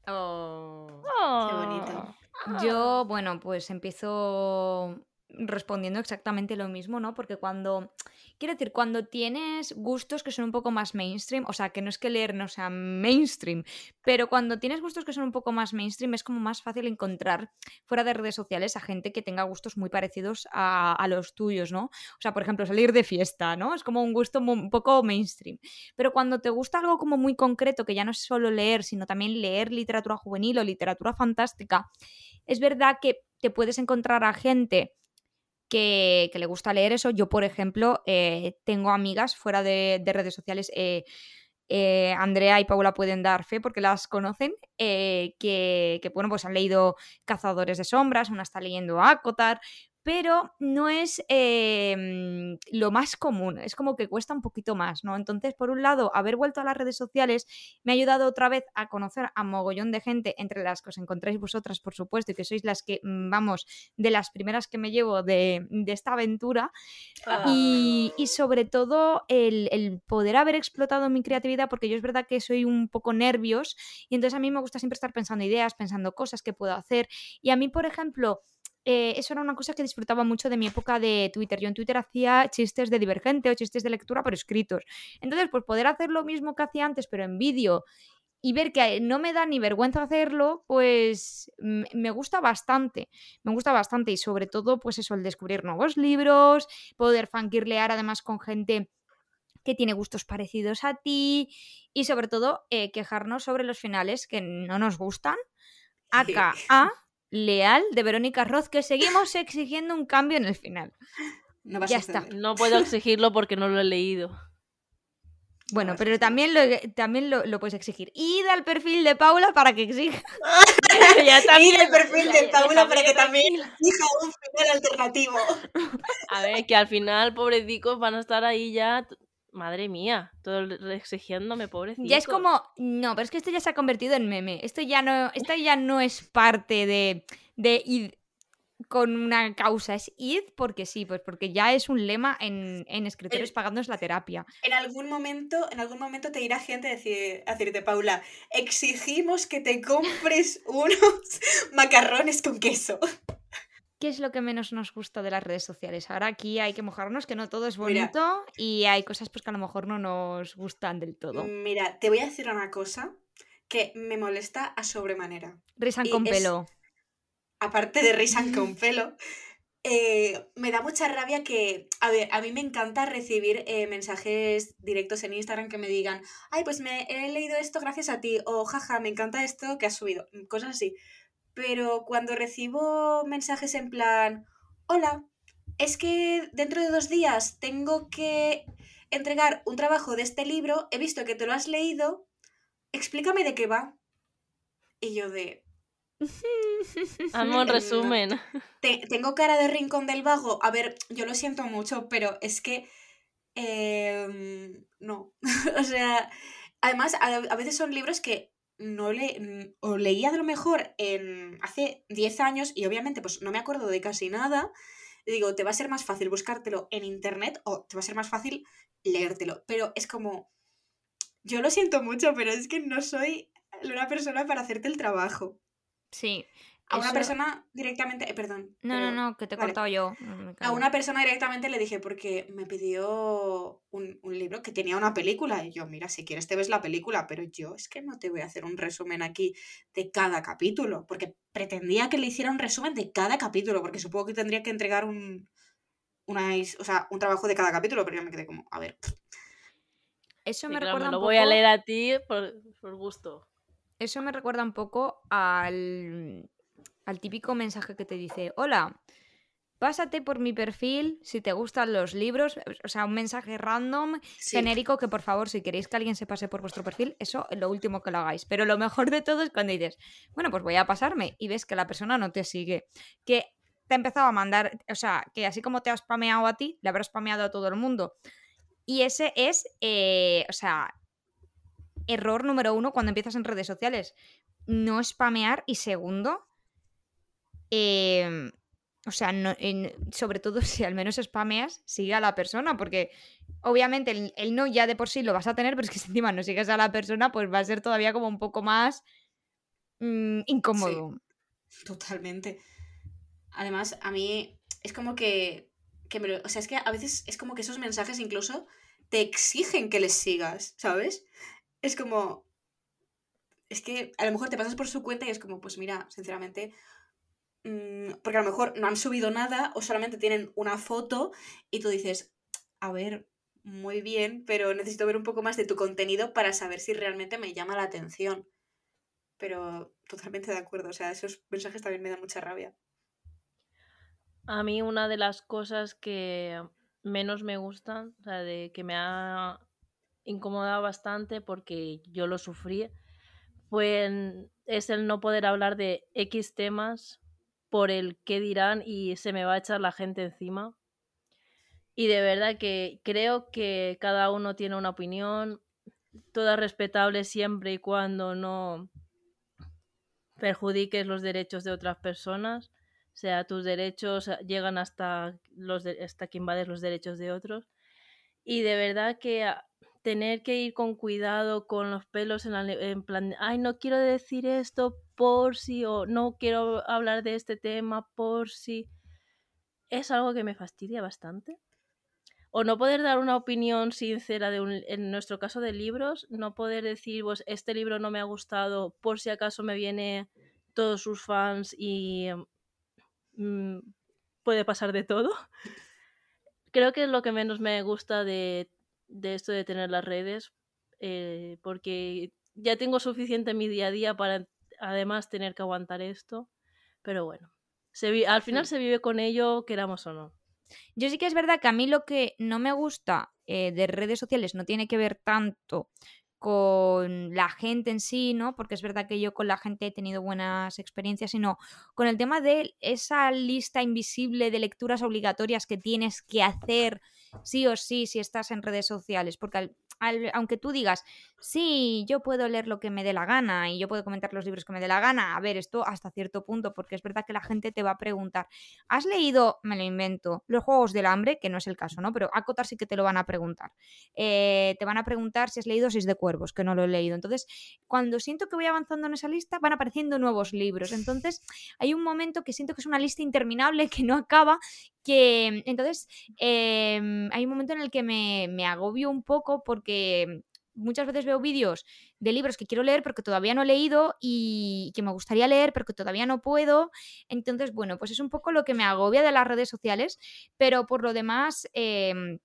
Oh, qué bonito. Yo, bueno, pues empiezo respondiendo exactamente lo mismo, ¿no? Porque cuando, quiero decir, cuando tienes gustos que son un poco más mainstream, o sea, que no es que leer no sea mainstream, pero cuando tienes gustos que son un poco más mainstream es como más fácil encontrar fuera de redes sociales a gente que tenga gustos muy parecidos a, los tuyos, ¿no? O sea, por ejemplo, salir de fiesta, ¿no? Es como un gusto un poco mainstream. Pero cuando te gusta algo como muy concreto, que ya no es solo leer, sino también leer literatura juvenil o literatura fantástica, es verdad que te puedes encontrar a gente que, le gusta leer eso. Yo, por ejemplo, eh, tengo amigas fuera de, redes sociales. Eh, eh, Andrea y Paula pueden dar fe porque las conocen, que, que, bueno, pues han leído Cazadores de Sombras, una está leyendo Acotar, pero no es em, lo más común, es como que cuesta un poquito más, ¿no? Entonces, por un lado, haber vuelto a las redes sociales me ha ayudado otra vez a conocer a mogollón de gente, entre las que os encontráis vosotras, por supuesto, y que sois las que, mm, vamos, de las primeras que me llevo de, esta aventura. Y, y, sobre todo el, el, poder haber explotado mi creatividad, porque yo es verdad que soy un poco nervios, y entonces a mí me gusta siempre estar pensando ideas, pensando cosas que puedo hacer. Y a mí, por ejemplo, eh, eso era una cosa que disfrutaba mucho de mi época de Twitter. Yo en Twitter hacía chistes de divergente o chistes de lectura, pero escritos. Entonces, pues poder hacer lo mismo que hacía antes, pero en vídeo, y ver que no me da ni vergüenza hacerlo, pues me gusta bastante. Me gusta bastante y sobre todo, pues eso, el descubrir nuevos libros, poder fangirlear además con gente que tiene gustos parecidos a ti y sobre todo eh, quejarnos sobre los finales que no nos gustan. Acá, a leal de Verónica Roth que seguimos exigiendo un cambio en el final. No ya está. No puedo exigirlo porque no lo he leído. Bueno, pero también lo, también lo, puedes exigir. Id al perfil de Paula para que exija. (laughs) ya Id al perfil de Paula para que también exija un final alternativo. A ver, que al final, pobrecicos, van a estar ahí ya Madre mía, todo exigiéndome, pobrecito. Ya es como, no, pero es que esto ya se ha convertido en meme. Esto ya no, esto ya no es parte de, de id con una causa, es id porque sí, pues porque ya es un lema en, en escritores pagándonos la terapia. En algún momento, en algún momento te irá gente a, decir, a decirte, Paula, exigimos que te compres (laughs) unos macarrones con queso. ¿Qué es lo que menos nos gusta de las redes sociales? Ahora aquí hay que mojarnos, que no todo es bonito y hay cosas pues, que a lo mejor no nos gustan del todo. Mira, te voy a decir una cosa que me molesta a sobremanera. Risan con pelo. Aparte de risan con (laughs) pelo, eh, me da mucha rabia que, a ver, a mí me encanta recibir eh, mensajes directos en Instagram que me digan, ay, pues me he leído esto gracias a ti, o jaja, me encanta esto que has subido, cosas así pero cuando recibo mensajes en plan, hola, es que dentro de dos días tengo que entregar un trabajo de este libro, he visto que te lo has leído, explícame de qué va. Y yo de... (laughs) Amo un resumen. tengo cara de rincón del vago. A ver, yo lo siento mucho, pero es que... Em, no. (laughs) o sea, además, a veces son libros que no le o leía de lo mejor en hace 10 años y obviamente pues no me acuerdo de casi nada. Digo, te va a ser más fácil buscártelo en internet o te va a ser más fácil leértelo. Pero es como, yo lo siento mucho, pero es que no soy una persona para hacerte el trabajo. Sí, a una persona directamente, eh, perdón. No, no, no, que te he cortado yo. A una persona directamente le dije, porque me pidió un, libro que tenía una película. Y yo, mira, si quieres te ves la película, pero yo es que no te voy a hacer un resumen aquí de cada capítulo, porque pretendía que le hiciera un resumen de cada capítulo, porque supongo que tendría que entregar un, una, o sea, un trabajo de cada capítulo, pero yo me quedé como, a ver. Eso me recuerda un lo poco... voy a leer a ti por, por gusto. Eso me recuerda un poco al al típico mensaje que te dice, hola, pásate por mi perfil si te gustan los libros, o sea, un mensaje random, genérico, que por favor, si queréis que alguien se pase por vuestro perfil, eso es lo último que lo hagáis. Pero lo mejor de todo es cuando dices, bueno, pues voy a pasarme y ves que la persona no te sigue, que te ha empezado a mandar, o sea, que así como te has spameado a ti, le habrás spameado a todo el mundo. Y ese es, eh, o sea, error número uno cuando empiezas en redes sociales. No spamear y segundo, Em, o sea, sobre todo (laughs) si al menos spameas, sigue a la persona, porque obviamente el, no ya de por sí lo vas a tener, pero es que (laughs) si encima no sigues a la persona, pues va a ser todavía como un poco más mm, incómodo. totalmente. Además, a mí es como que, o sea, es que a veces es como que esos mensajes incluso te exigen que les sigas, ¿sabes? Es como, es que a lo mejor te pasas por su cuenta y es como, pues mira, sinceramente, porque a lo mejor no han subido nada o solamente tienen una foto y tú dices, a ver, muy bien, pero necesito ver un poco más de tu contenido para saber si realmente me llama la atención. Pero totalmente de acuerdo, o sea, esos mensajes también me dan mucha rabia. A mí una de las cosas que menos me gustan, o sea, de que me ha incomoda bastante porque yo lo sufrí, fue es el no poder hablar de X temas por el qué dirán y se me va a echar la gente encima. Y de verdad que creo que cada uno tiene una opinión, toda respetable siempre y cuando no perjudiques los derechos de otras personas. O sea, tus derechos llegan hasta, los hasta que invades los derechos de otros. Y de verdad que tener que ir con cuidado con los pelos en, en, plan, ay, no quiero decir esto por si, o no quiero hablar de este tema por si, es algo que me fastidia bastante. O no poder dar una opinión sincera de un, en nuestro caso de libros, no poder decir, pues este libro no me ha gustado por si acaso me viene todos sus fans y mm, puede pasar de todo. (laughs) Creo que es lo que menos me gusta de de esto de tener las redes, eh, porque ya tengo suficiente en mi día a día para además tener que aguantar esto, pero bueno, se al final se vive con ello, queramos o no. Yo sí que es verdad que a mí lo que no me gusta eh, de redes sociales no tiene que ver tanto con la gente en sí, ¿no? Porque es verdad que yo con la gente he tenido buenas experiencias, sino con el tema de esa lista invisible de lecturas obligatorias que tienes que hacer sí o sí si estás en redes sociales, porque aunque tú digas, sí, yo puedo leer lo que me dé la gana y yo puedo comentar los libros que me dé la gana, a ver, esto hasta cierto punto, porque es verdad que la gente te va a preguntar, ¿has leído, me lo invento, los Juegos del Hambre? Que no es el caso, ¿no? Pero a Cotar sí que te lo van a preguntar. Eh, te van a preguntar si has leído Seis de Cuervos, que no lo he leído. Entonces, cuando siento que voy avanzando en esa lista, van apareciendo nuevos libros. Entonces, hay un momento que siento que es una lista interminable (laughs) que no acaba que entonces em, hay un momento en el que me, agobio un poco porque muchas veces veo vídeos de libros que quiero leer pero que todavía no he leído y que me gustaría leer pero que todavía no puedo. Entonces, bueno, pues es un poco lo que me agobia de las redes sociales, pero por lo demás... Eh,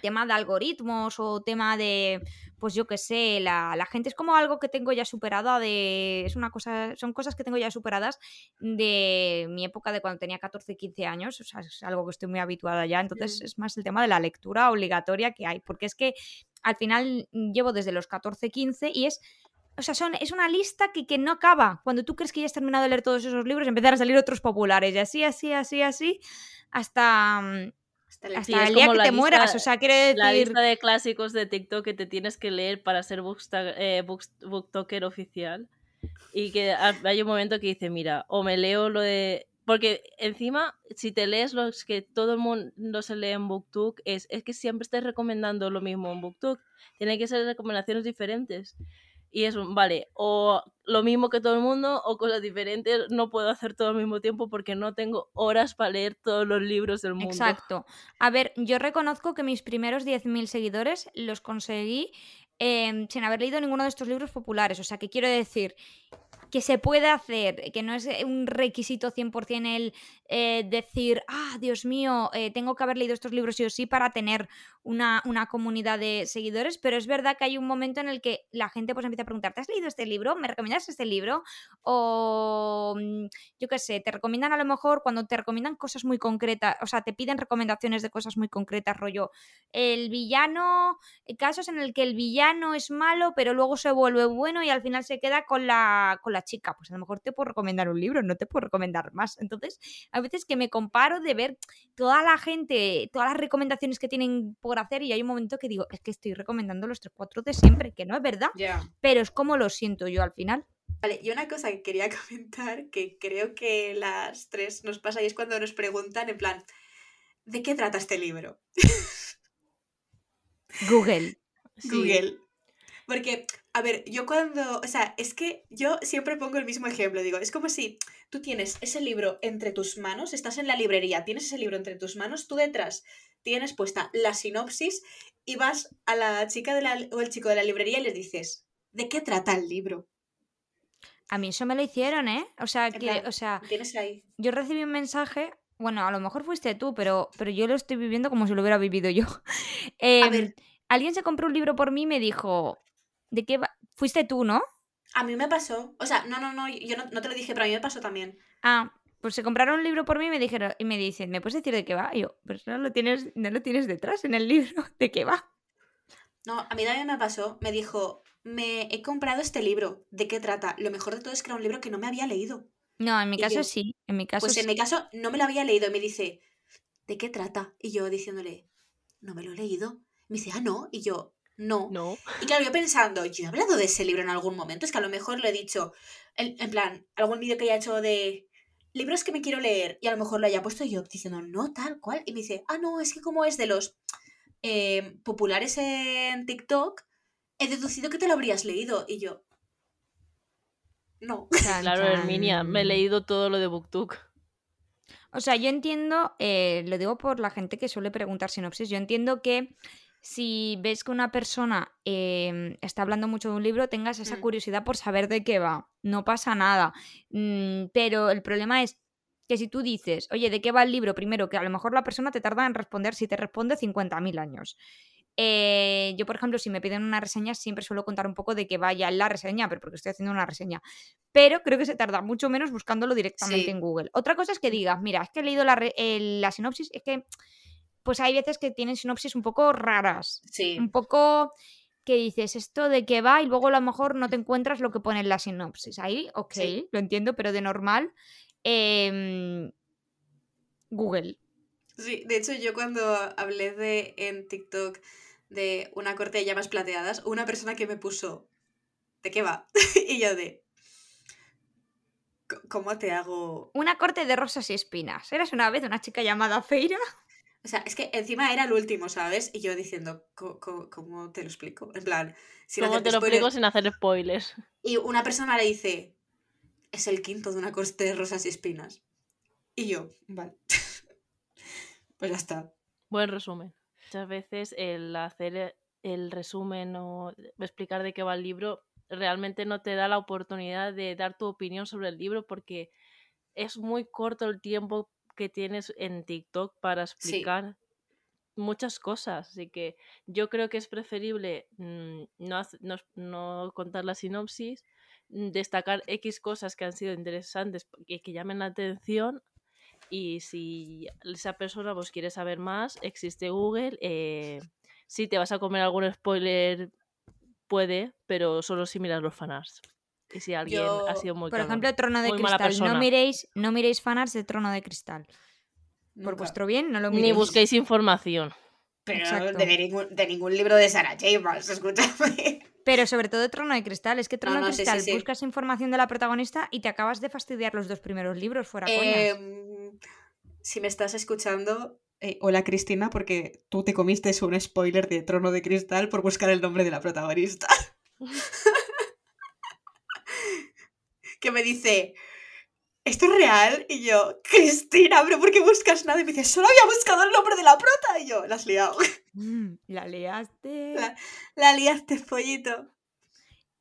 tema de algoritmos o tema de, pues yo qué sé, la, la, gente es como algo que tengo ya superado de, es una cosa, son cosas que tengo ya superadas de mi época de cuando tenía 14, 15 años, o sea, es algo que estoy muy habituada ya, entonces es más el tema de la lectura obligatoria que hay, porque es que al final llevo desde los 14, 15 y es o sea, son, es una lista que, que, no acaba. Cuando tú crees que ya has terminado de leer todos esos libros, empiezan a salir otros populares. Y así, así, así, así, hasta, mm, hasta, el día que te mueras, o sea, quiere decir... La lista de clásicos de TikTok que te tienes que leer para ser eh, booktoker oficial. Y que hay un momento que dice, mira, o me leo lo de... Porque encima, si te lees los que todo el mundo se lee en BookTok, es, es que siempre estás recomendando lo mismo en BookTok. Tienen que ser recomendaciones diferentes y es un, vale, o lo mismo que todo el mundo o cosas diferentes, no puedo hacer todo al mismo tiempo porque no tengo horas para leer todos los libros del mundo. Exacto. A ver, yo reconozco que mis primeros 10.000 seguidores los conseguí em, sin haber leído ninguno de estos libros populares, o sea, que quiero decir que se puede hacer, que no es eh, un requisito 100% el eh, decir, ah, Dios mío, eh, tengo que haber leído estos libros sí o sí para tener una, una, comunidad de seguidores, pero es verdad que hay un momento en el que la gente pues empieza a preguntar, ¿te has leído este libro? ¿Me recomiendas este libro? O mm, yo qué sé, te recomiendan a lo mejor cuando te recomiendan cosas muy concretas, o sea, te piden recomendaciones de cosas muy concretas, rollo, el villano, casos en el que el villano es malo, pero luego se vuelve bueno y al final se queda con la, con la chica, pues a lo mejor te puedo recomendar un libro, no te puedo recomendar más. Entonces, a veces que me comparo de ver toda la gente, todas las recomendaciones que tienen por hacer y hay un momento que digo, es que estoy recomendando los 3-4 de siempre, que no es verdad, pero es como lo siento yo al final. Vale, y una cosa que quería (laughs) comentar, que creo que las tres nos pasa y es cuando nos preguntan en plan, ¿de qué trata este libro? Google. Google. Porque, a ver, yo cuando, o sea, es que yo siempre pongo el mismo ejemplo, digo, es como si tú tienes ese libro entre tus manos, estás en la librería, tienes ese libro entre tus manos, tú detrás tienes puesta la sinopsis y vas a la chica de la, o el chico de la librería y les dices, ¿de qué trata el libro? A mí eso me lo hicieron, ¿eh? O sea, que, o sea, tienes ahí. yo recibí un mensaje, bueno, a lo mejor fuiste tú, pero, pero yo lo estoy viviendo como si lo hubiera vivido yo. a ver. Em, alguien se compró un libro por mí y me dijo, ¿De qué va? Fuiste tú, ¿no? A mí me pasó. O sea, no, no, no, yo no, te lo dije, pero a mí me pasó también. Ah, pues se compraron un libro por mí y me dijeron, y me dicen, ¿me puedes decir de qué va? Y yo, pero no lo tienes, no lo tienes detrás en el libro, (laughs) ¿de qué va? No, a mí también me pasó. Me dijo, me he comprado este libro. ¿De qué trata? Lo mejor de todo es que era un libro que no me había leído. No, en mi Y caso yo, sí. En mi caso Pues en mi caso no me lo había leído. Y me dice, ¿de qué trata? Y yo diciéndole, no me lo he leído. Me dice, ah, no. Y yo, no. No. Y claro, yo pensando, yo he hablado de ese libro en algún momento. Es que a lo mejor lo he dicho, en, en plan, algún vídeo que haya hecho de libros que me quiero leer. Y a lo mejor lo haya puesto yo diciendo, no, tal cual. Y me dice, ah, no, es que como es de los eh, populares en TikTok, he deducido que te lo habrías leído. Y yo, no. Claro. Herminia, me he leído todo lo de BookTok. O sea, yo entiendo, eh, lo digo por la gente que suele preguntar sinopsis, yo entiendo que si ves que una persona eh, está hablando mucho de un libro, tengas esa Mm. curiosidad por saber de qué va. No pasa nada. Mm, pero el problema es que si tú dices, oye, ¿de qué va el libro? Primero, que a lo mejor la persona te tarda en responder, si te responde 50.000 años. Eh, yo, por ejemplo, si me piden una reseña, siempre suelo contar un poco de que vaya la reseña, pero porque estoy haciendo una reseña. Pero creo que se tarda mucho menos buscándolo directamente Sí. en Google. Otra cosa es que digas, mira, es que he leído la, re- la sinopsis, es que pues hay veces que tienen sinopsis un poco raras, Sí. un poco que dices esto de qué va y luego a lo mejor no te encuentras lo que pone en la sinopsis. Ahí, ok, Sí. lo entiendo, pero de normal, em, Google. Sí, de hecho yo cuando hablé de en TikTok de una corte de llamas plateadas, una persona que me puso, ¿de qué va? (laughs) y yo de, "Co- ¿cómo te hago? Una corte de rosas y espinas. Eras una vez una chica llamada Feira. O sea, es que encima era el último, ¿sabes? Y yo diciendo, "Co- co- ¿cómo, te lo explico? En plan, sin ¿Cómo te lo spoiler. explico sin hacer spoilers? Y una persona le dice, es el quinto de una corte de rosas y espinas. Y yo, vale. (laughs) pues ya está. Buen resumen. Muchas veces el hacer el resumen o explicar de qué va el libro realmente no te da la oportunidad de dar tu opinión sobre el libro porque es muy corto el tiempo que tienes en TikTok para explicar muchas cosas. Así que yo creo que es preferible mm, no, no, no contar la sinopsis, mm, destacar X cosas que han sido interesantes y que llamen la atención. Y si esa persona pues, quiere saber más, existe Google. eh, si te vas a comer algún spoiler, puede, pero solo si miras los fanarts. Y si alguien ha sido muy Por ejemplo, Trono de Cristal. No miréis, no miréis fanarts de Trono de Cristal. Por vuestro bien, no lo Ni miréis. busquéis información. Pero de ningún, de ningún libro de Sarah Chambers, (laughs) escúchame. Pero sobre todo Trono de Cristal. Es que Trono no, de sí, sí, Cristal sí. buscas información de la protagonista y te acabas de fastidiar los dos primeros libros fuera coñas. Em, si me estás escuchando, eh, hola Cristina, porque tú te comiste un spoiler de Trono de Cristal por buscar el nombre de la protagonista. (laughs) que me dice, ¿esto es real? Y yo, Cristina, ¿pero por qué buscas nada? Y me dice, solo había buscado el nombre de la prota. Y yo, la has liado. (laughs) Mm, la liaste. La- La liaste, pollito.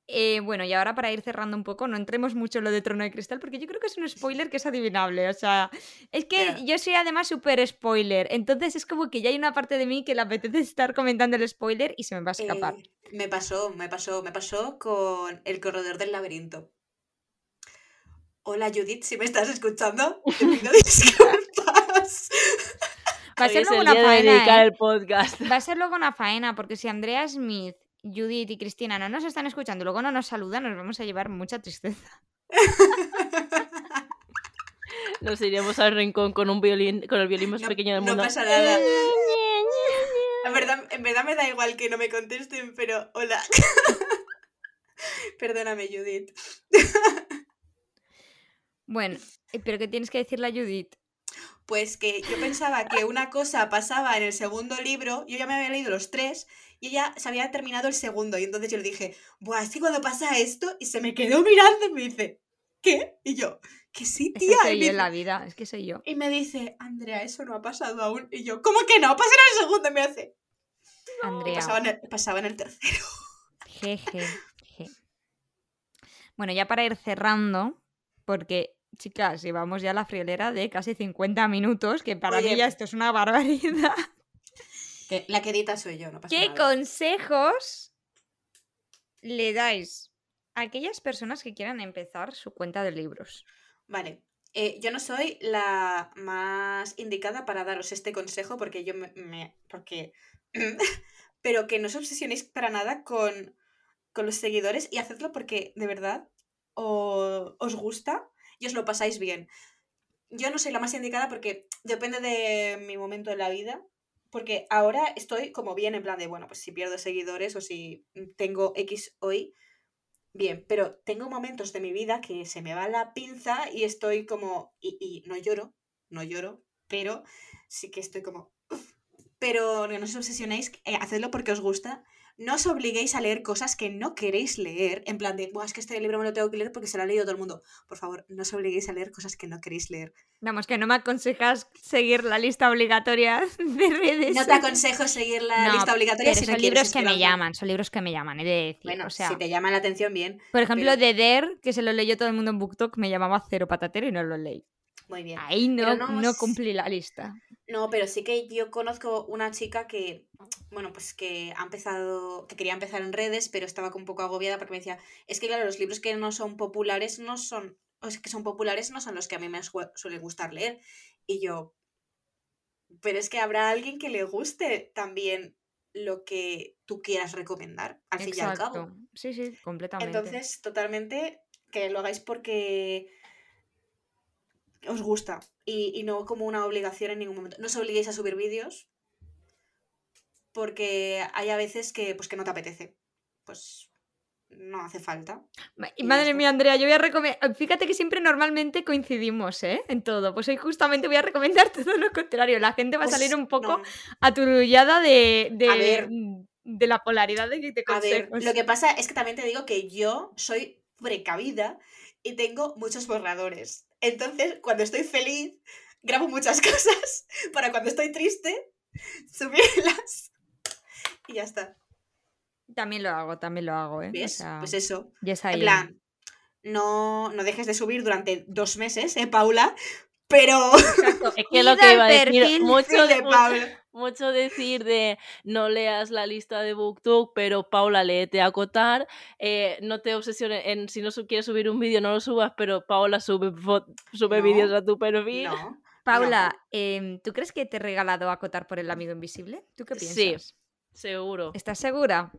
Eh, bueno, y ahora para ir cerrando un poco, no entremos mucho en lo de Trono de Cristal, porque yo creo que es un spoiler que es adivinable. O sea, es que yo soy además súper spoiler. Entonces es como que ya hay una parte de mí que le apetece (laughs) estar comentando el spoiler y se me va a escapar. Eh, me pasó, me pasó, me pasó con El corredor del laberinto. Hola Judith, si me estás escuchando, te pido disculpas. (laughs) Va a ser luego el una faena. dedicar ¿eh? el podcast. Va a ser luego una faena, porque si Andrea Smith, Judith y Cristina no nos están escuchando, y luego no nos saludan, nos vamos a llevar mucha tristeza. (laughs) Nos iremos al rincón con un violín, con el violín más No- pequeño del no mundo. pasa nada. (laughs) En verdad, en verdad me da igual que no me contesten, pero hola. Perdóname, Judith. Bueno, eh, pero ¿qué tienes que decirle a Judith? Pues que yo pensaba que una cosa pasaba en el segundo libro, yo ya me había leído los tres, y ella se había terminado el segundo, y entonces yo le dije, Buah, es que cuando pasa esto, y se me quedó mirando y me dice, ¿qué? Y yo, que sí, tía. soy Y yo la vida, es que soy yo. y me dice, Andrea, eso no ha pasado aún. Y yo, ¿cómo que no? Pasa en el segundo, y me hace. Andrea. pasaba en el, pasaba en el tercero. Jeje, je. Bueno, ya para ir cerrando, porque, chicas, llevamos ya la friolera de casi 50 minutos, que para mí ya esto es una barbaridad. (laughs) Que la querida soy yo, no pasa ¿Qué nada. consejos le dais a aquellas personas que quieran empezar su cuenta de libros? Vale. eh, yo no soy la más indicada para daros este consejo porque yo me. me- porque. (laughs) pero que no os obsesionéis para nada con, con los seguidores y hacedlo porque de verdad o, os gusta y os lo pasáis bien. Yo no soy la más indicada porque depende de mi momento en la vida, porque ahora estoy como bien en plan de, bueno, pues si pierdo seguidores o si tengo X hoy, bien, pero tengo momentos de mi vida que se me va la pinza y estoy como, y, no lloro, no lloro, pero sí que estoy como, pero no os obsesionéis, eh, hacedlo porque os gusta no os obliguéis a leer cosas que no queréis leer, en plan de, Buah, es que este libro me lo tengo que leer porque se lo ha leído todo el mundo. Por favor, no os obliguéis a leer cosas que no queréis leer. Vamos, que no me aconsejas seguir la lista obligatoria (laughs) de redes. No te aconsejo seguir la lista obligatoria si no son libros que me llaman, son libros que me llaman, he de decir. Bueno, o sea, si te llama la atención, bien. Por ejemplo, de Der, que se lo leyó todo el mundo en BookTok, me llamaba cero patatero y no lo leí. Muy bien. Ahí no, no, cumplí la lista. No, pero sí que yo conozco una chica que, bueno, pues que ha empezado, que quería empezar en redes, pero estaba un poco agobiada porque me decía, es que claro, los libros que no son populares no son, o sea, que son populares no son los que a mí me suele gustar leer. Y yo, pero es que habrá alguien que le guste también lo que tú quieras recomendar, al fin y al cabo. Sí, sí, completamente. Entonces, totalmente que lo hagáis porque os gusta y, no como una obligación en ningún momento. No os obliguéis a subir vídeos porque hay a veces que, pues, que no te apetece. Pues no hace falta. Y madre mía, Andrea, yo voy a recomendar. Fíjate que siempre normalmente coincidimos, ¿eh? En todo. Pues hoy justamente voy a recomendar (laughs) todo lo contrario. La gente va a salir pues un poco aturullada de, de, de, la polaridad de que te consejos. A ver, lo que pasa es que también te digo que yo soy precavida y tengo muchos borradores. Entonces, cuando estoy feliz, grabo muchas (laughs) cosas para cuando estoy triste, subirlas y ya está. También lo hago, también lo hago, ¿eh? pues eso. Ya en plan, no, no dejes de subir durante dos meses, ¿eh, Paula? Pero. Es que lo que (laughs) iba a decir, mucho de Paula mucho decir de no leas la lista de BookTok, pero Paula, léete a acotar. Eh, no te obsesiones en si no quieres subir un vídeo, no lo subas, pero Paula sube, sube vídeos a tu perfil. No. Paula, em, ¿tú crees que te he regalado acotar por el amigo invisible? ¿Tú qué piensas? Sí, seguro. ¿Estás segura?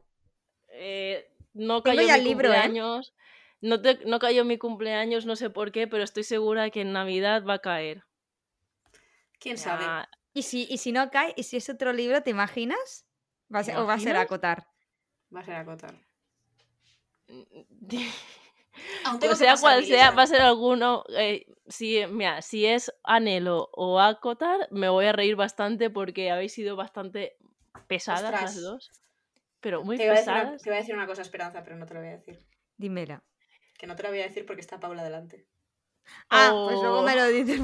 Eh, no cayó mi libro, ¿eh? cumpleaños. No, no cayó mi cumpleaños, no sé por qué, pero estoy segura que en Navidad va a caer. ¿Quién sabe? ¿Y si, y si no cae, y si es otro libro, ¿te imaginas? ¿Va a ¿O va a ser acotar? Va a ser acotar. (laughs) o sea, cual sea, va a ser alguno. Eh, si, mira, si es anhelo o acotar, me voy a reír bastante porque habéis sido bastante pesadas las dos. Pero muy pesadas. te voy a decir una cosa, Esperanza, pero no te lo voy a decir. Dímela. Que no te lo voy a decir porque está Paula delante. Ah, pues luego me lo dices.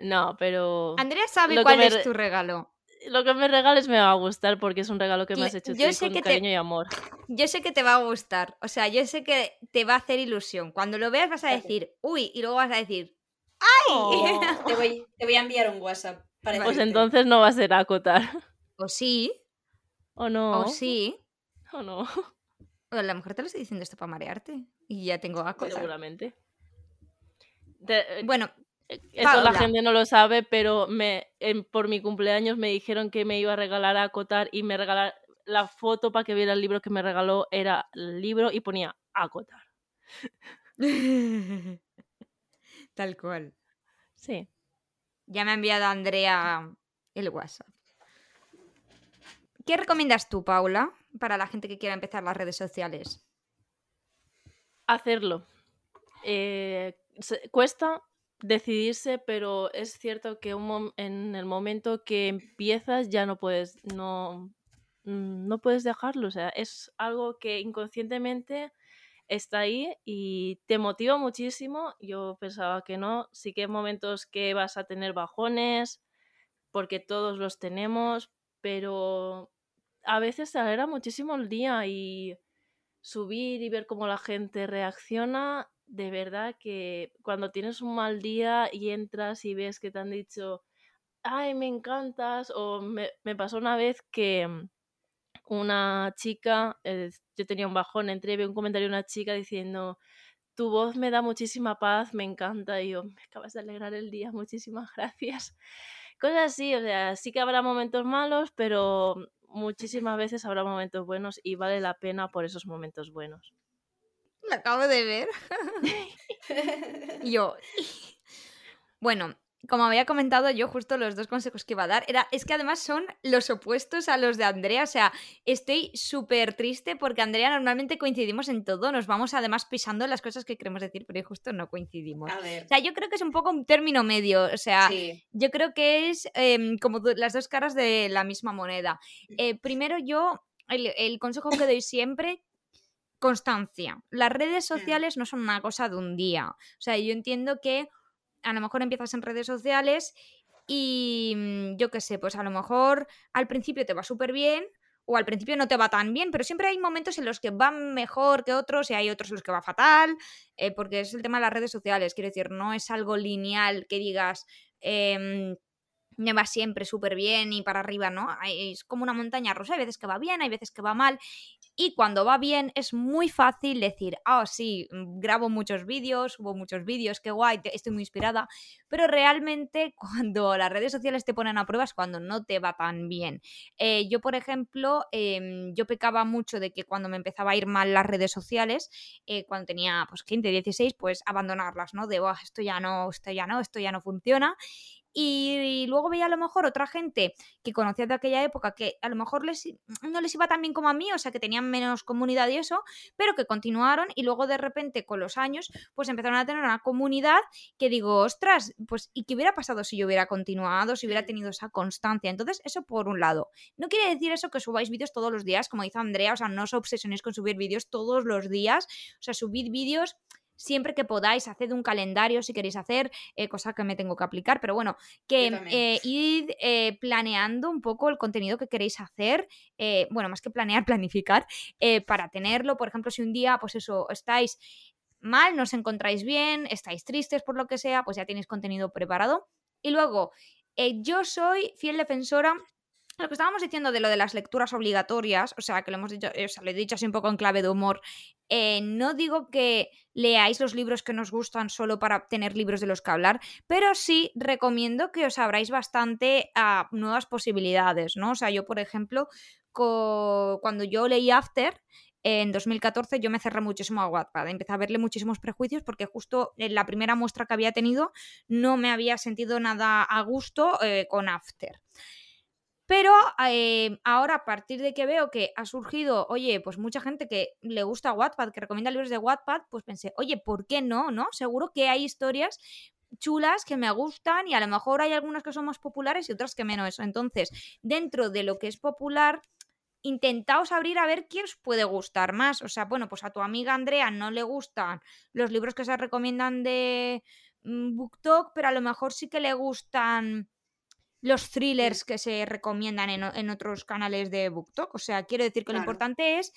No, pero. Andrea sabe cuál es tu regalo. Lo que me regales me va a gustar porque es un regalo que me has hecho yo con cariño y amor. Yo sé que te va a gustar. O sea, yo sé que te va a hacer ilusión. Cuando lo veas vas a decir, uy, y luego vas a decir, ¡ay! Oh. (laughs) te, voy, a enviar un WhatsApp. Para pues entonces no va a ser acotar. O sí. O no. O sí. O no. O a lo mejor te lo estoy diciendo esto para marearte. Y ya tengo acotar. Seguramente. Bueno, eso la gente no lo sabe, pero me, por mi cumpleaños me dijeron que me iba a regalar a acotar y me regalar la foto para que viera el libro que me regaló era el libro y ponía acotar. (laughs) Tal cual. Sí. Ya me ha enviado Andrea el WhatsApp. ¿Qué recomiendas tú, Paula, para la gente que quiera empezar las redes sociales? Hacerlo. Eh, cuesta, decidirse, pero es cierto que en el momento que empiezas ya no puedes, no, mm, no puedes dejarlo. O sea, es algo que inconscientemente está ahí y te motiva muchísimo. Yo pensaba que no. Sí que hay momentos que vas a tener bajones, porque todos los tenemos, pero a veces te alegra muchísimo el día y subir y ver cómo la gente reacciona de verdad que cuando tienes un mal día y entras y ves que te han dicho, ay, me encantas, o me, pasó una vez que mm, una chica, eh, yo tenía un bajón, entré vi un comentario de una chica diciendo, tu voz me da muchísima paz, me encanta, y yo, me acabas de alegrar el día, muchísimas (laughs) gracias. Cosas así, o sea, sí que habrá momentos malos, pero muchísimas veces habrá momentos buenos y vale la pena por esos momentos buenos. Acabo de ver. yo. Bueno, como había comentado yo, justo los dos consejos que iba a dar, era, es que además son los opuestos a los de Andrea. O sea, estoy súper triste porque Andrea normalmente coincidimos en todo, nos vamos además pisando las cosas que queremos decir, pero justo no coincidimos. O sea, yo creo que es un poco un término medio. O sea, yo creo que es em, como las dos caras de la misma moneda. Eh, primero, yo, el, el consejo que doy siempre constancia. Las redes sociales no son una cosa de un día. O sea, yo entiendo que a lo mejor empiezas en redes sociales y mm, yo qué sé, pues a lo mejor al principio te va súper bien o al principio no te va tan bien, pero siempre hay momentos en los que van mejor que otros y hay otros en los que va fatal, eh, porque es el tema de las redes sociales, quiero decir, no es algo lineal que digas... Eh, me va siempre súper bien y para arriba, ¿no? Es como una montaña rusa, hay veces que va bien, hay veces que va mal y cuando va bien es muy fácil decir, ah, sí, mm, grabo muchos vídeos, hubo muchos vídeos, qué guay, estoy muy inspirada. Pero realmente (laughs) cuando las redes sociales te ponen a prueba es cuando no te va tan bien. Eh, yo, por ejemplo, em, yo pecaba mucho de que cuando me empezaba a ir mal las redes sociales, eh, cuando tenía pues 15, 16, pues abandonarlas, ¿no? De, esto ya no, esto ya no, esto ya no funciona. Y, luego veía a lo mejor otra gente que conocía de aquella época que a lo mejor les, no les iba tan bien como a mí, o sea, que tenían menos comunidad y eso, pero que continuaron y luego de repente con los años pues empezaron a tener una comunidad que digo, ostras, pues ¿y qué hubiera pasado si yo hubiera continuado, si hubiera tenido esa constancia? Entonces, eso por un lado. No quiere decir eso que subáis vídeos todos los días, como dice Andrea, o sea, no os obsesionéis con subir vídeos todos los días, o sea, subid vídeos siempre que podáis, haced un calendario si queréis hacer, eh, cosa que me tengo que aplicar, pero bueno, que eh, id eh, planeando un poco el contenido que queréis hacer, bueno, más que planear, (laughs) planificar, para tenerlo, por ejemplo, si un día, pues eso, estáis mal, no os encontráis bien, estáis tristes por lo que sea, pues ya tenéis contenido preparado. Y luego, yo soy fiel defensora lo que estábamos diciendo de lo de las lecturas obligatorias, o sea, que lo hemos dicho, o lo he dicho así un poco en clave de humor, eh, no digo que leáis los libros que nos gustan solo para tener libros de los que hablar, pero sí recomiendo que os abráis bastante a nuevas posibilidades, ¿no? O sea, yo, por ejemplo, cuando yo leí After, en 2014 yo me cerré muchísimo a Wattpad, empecé a verle muchísimos prejuicios porque justo en la primera muestra que había tenido no me había sentido nada a gusto eh, con After. Pero eh, ahora, a partir de que veo que ha surgido, oye, pues mucha gente que le gusta Wattpad, que recomienda libros de Wattpad, pues pensé, oye, ¿por qué no? ¿No? Seguro que hay historias chulas que me gustan y a lo mejor hay algunas que son más populares y otras que menos. Entonces, dentro de lo que es popular, intentaos abrir a ver quién os puede gustar más. O sea, bueno, pues a tu amiga Andrea no le gustan los libros que se recomiendan de mm, BookTok, pero a lo mejor sí que le gustan los thrillers que se recomiendan en, otros canales de BookTok. O sea, quiero decir que lo importante es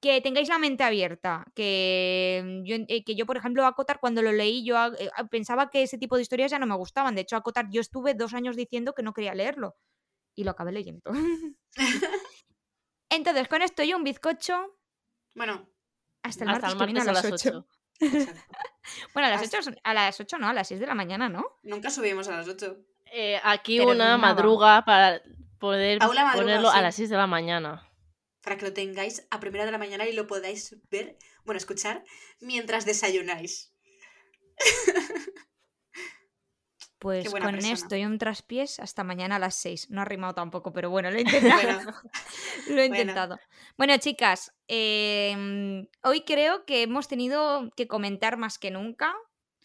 que tengáis la mente abierta. Que yo, eh, que yo, por ejemplo, Acotar, cuando lo leí, yo eh, pensaba que ese tipo de historias ya no me gustaban. De hecho, Acotar, yo estuve dos años diciendo que no quería leerlo. Y lo acabé leyendo. (laughs) Entonces, con esto yo un bizcocho. Bueno. Hasta el martes, a las 8. (laughs) bueno, a las, 8, a las 8 no, a las 6 de la mañana, ¿no? Nunca subimos a las 8. Eh, aquí una madruga para poder ponerlo a las 6 de la mañana. Para que lo tengáis a primera de la mañana y lo podáis ver, bueno, escuchar, mientras desayunáis. (laughs) Pues con esto y un traspiés hasta mañana a las 6. No ha rimado tampoco, pero bueno, lo he (laughs) intentado. (laughs) lo he intentado. Bueno, chicas, em, hoy creo que hemos tenido que comentar más que nunca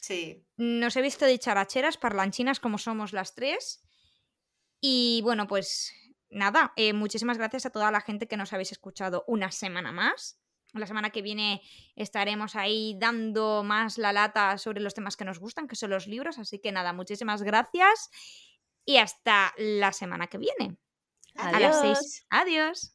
Sí. Nos he visto dicharacheras, parlanchinas como somos las tres. Y bueno, pues nada, eh, muchísimas gracias a toda la gente que nos habéis escuchado una semana más. La semana que viene estaremos ahí dando más la lata sobre los temas que nos gustan, que son los libros. Así que nada, muchísimas gracias y hasta la semana que viene. A las seis. Adiós.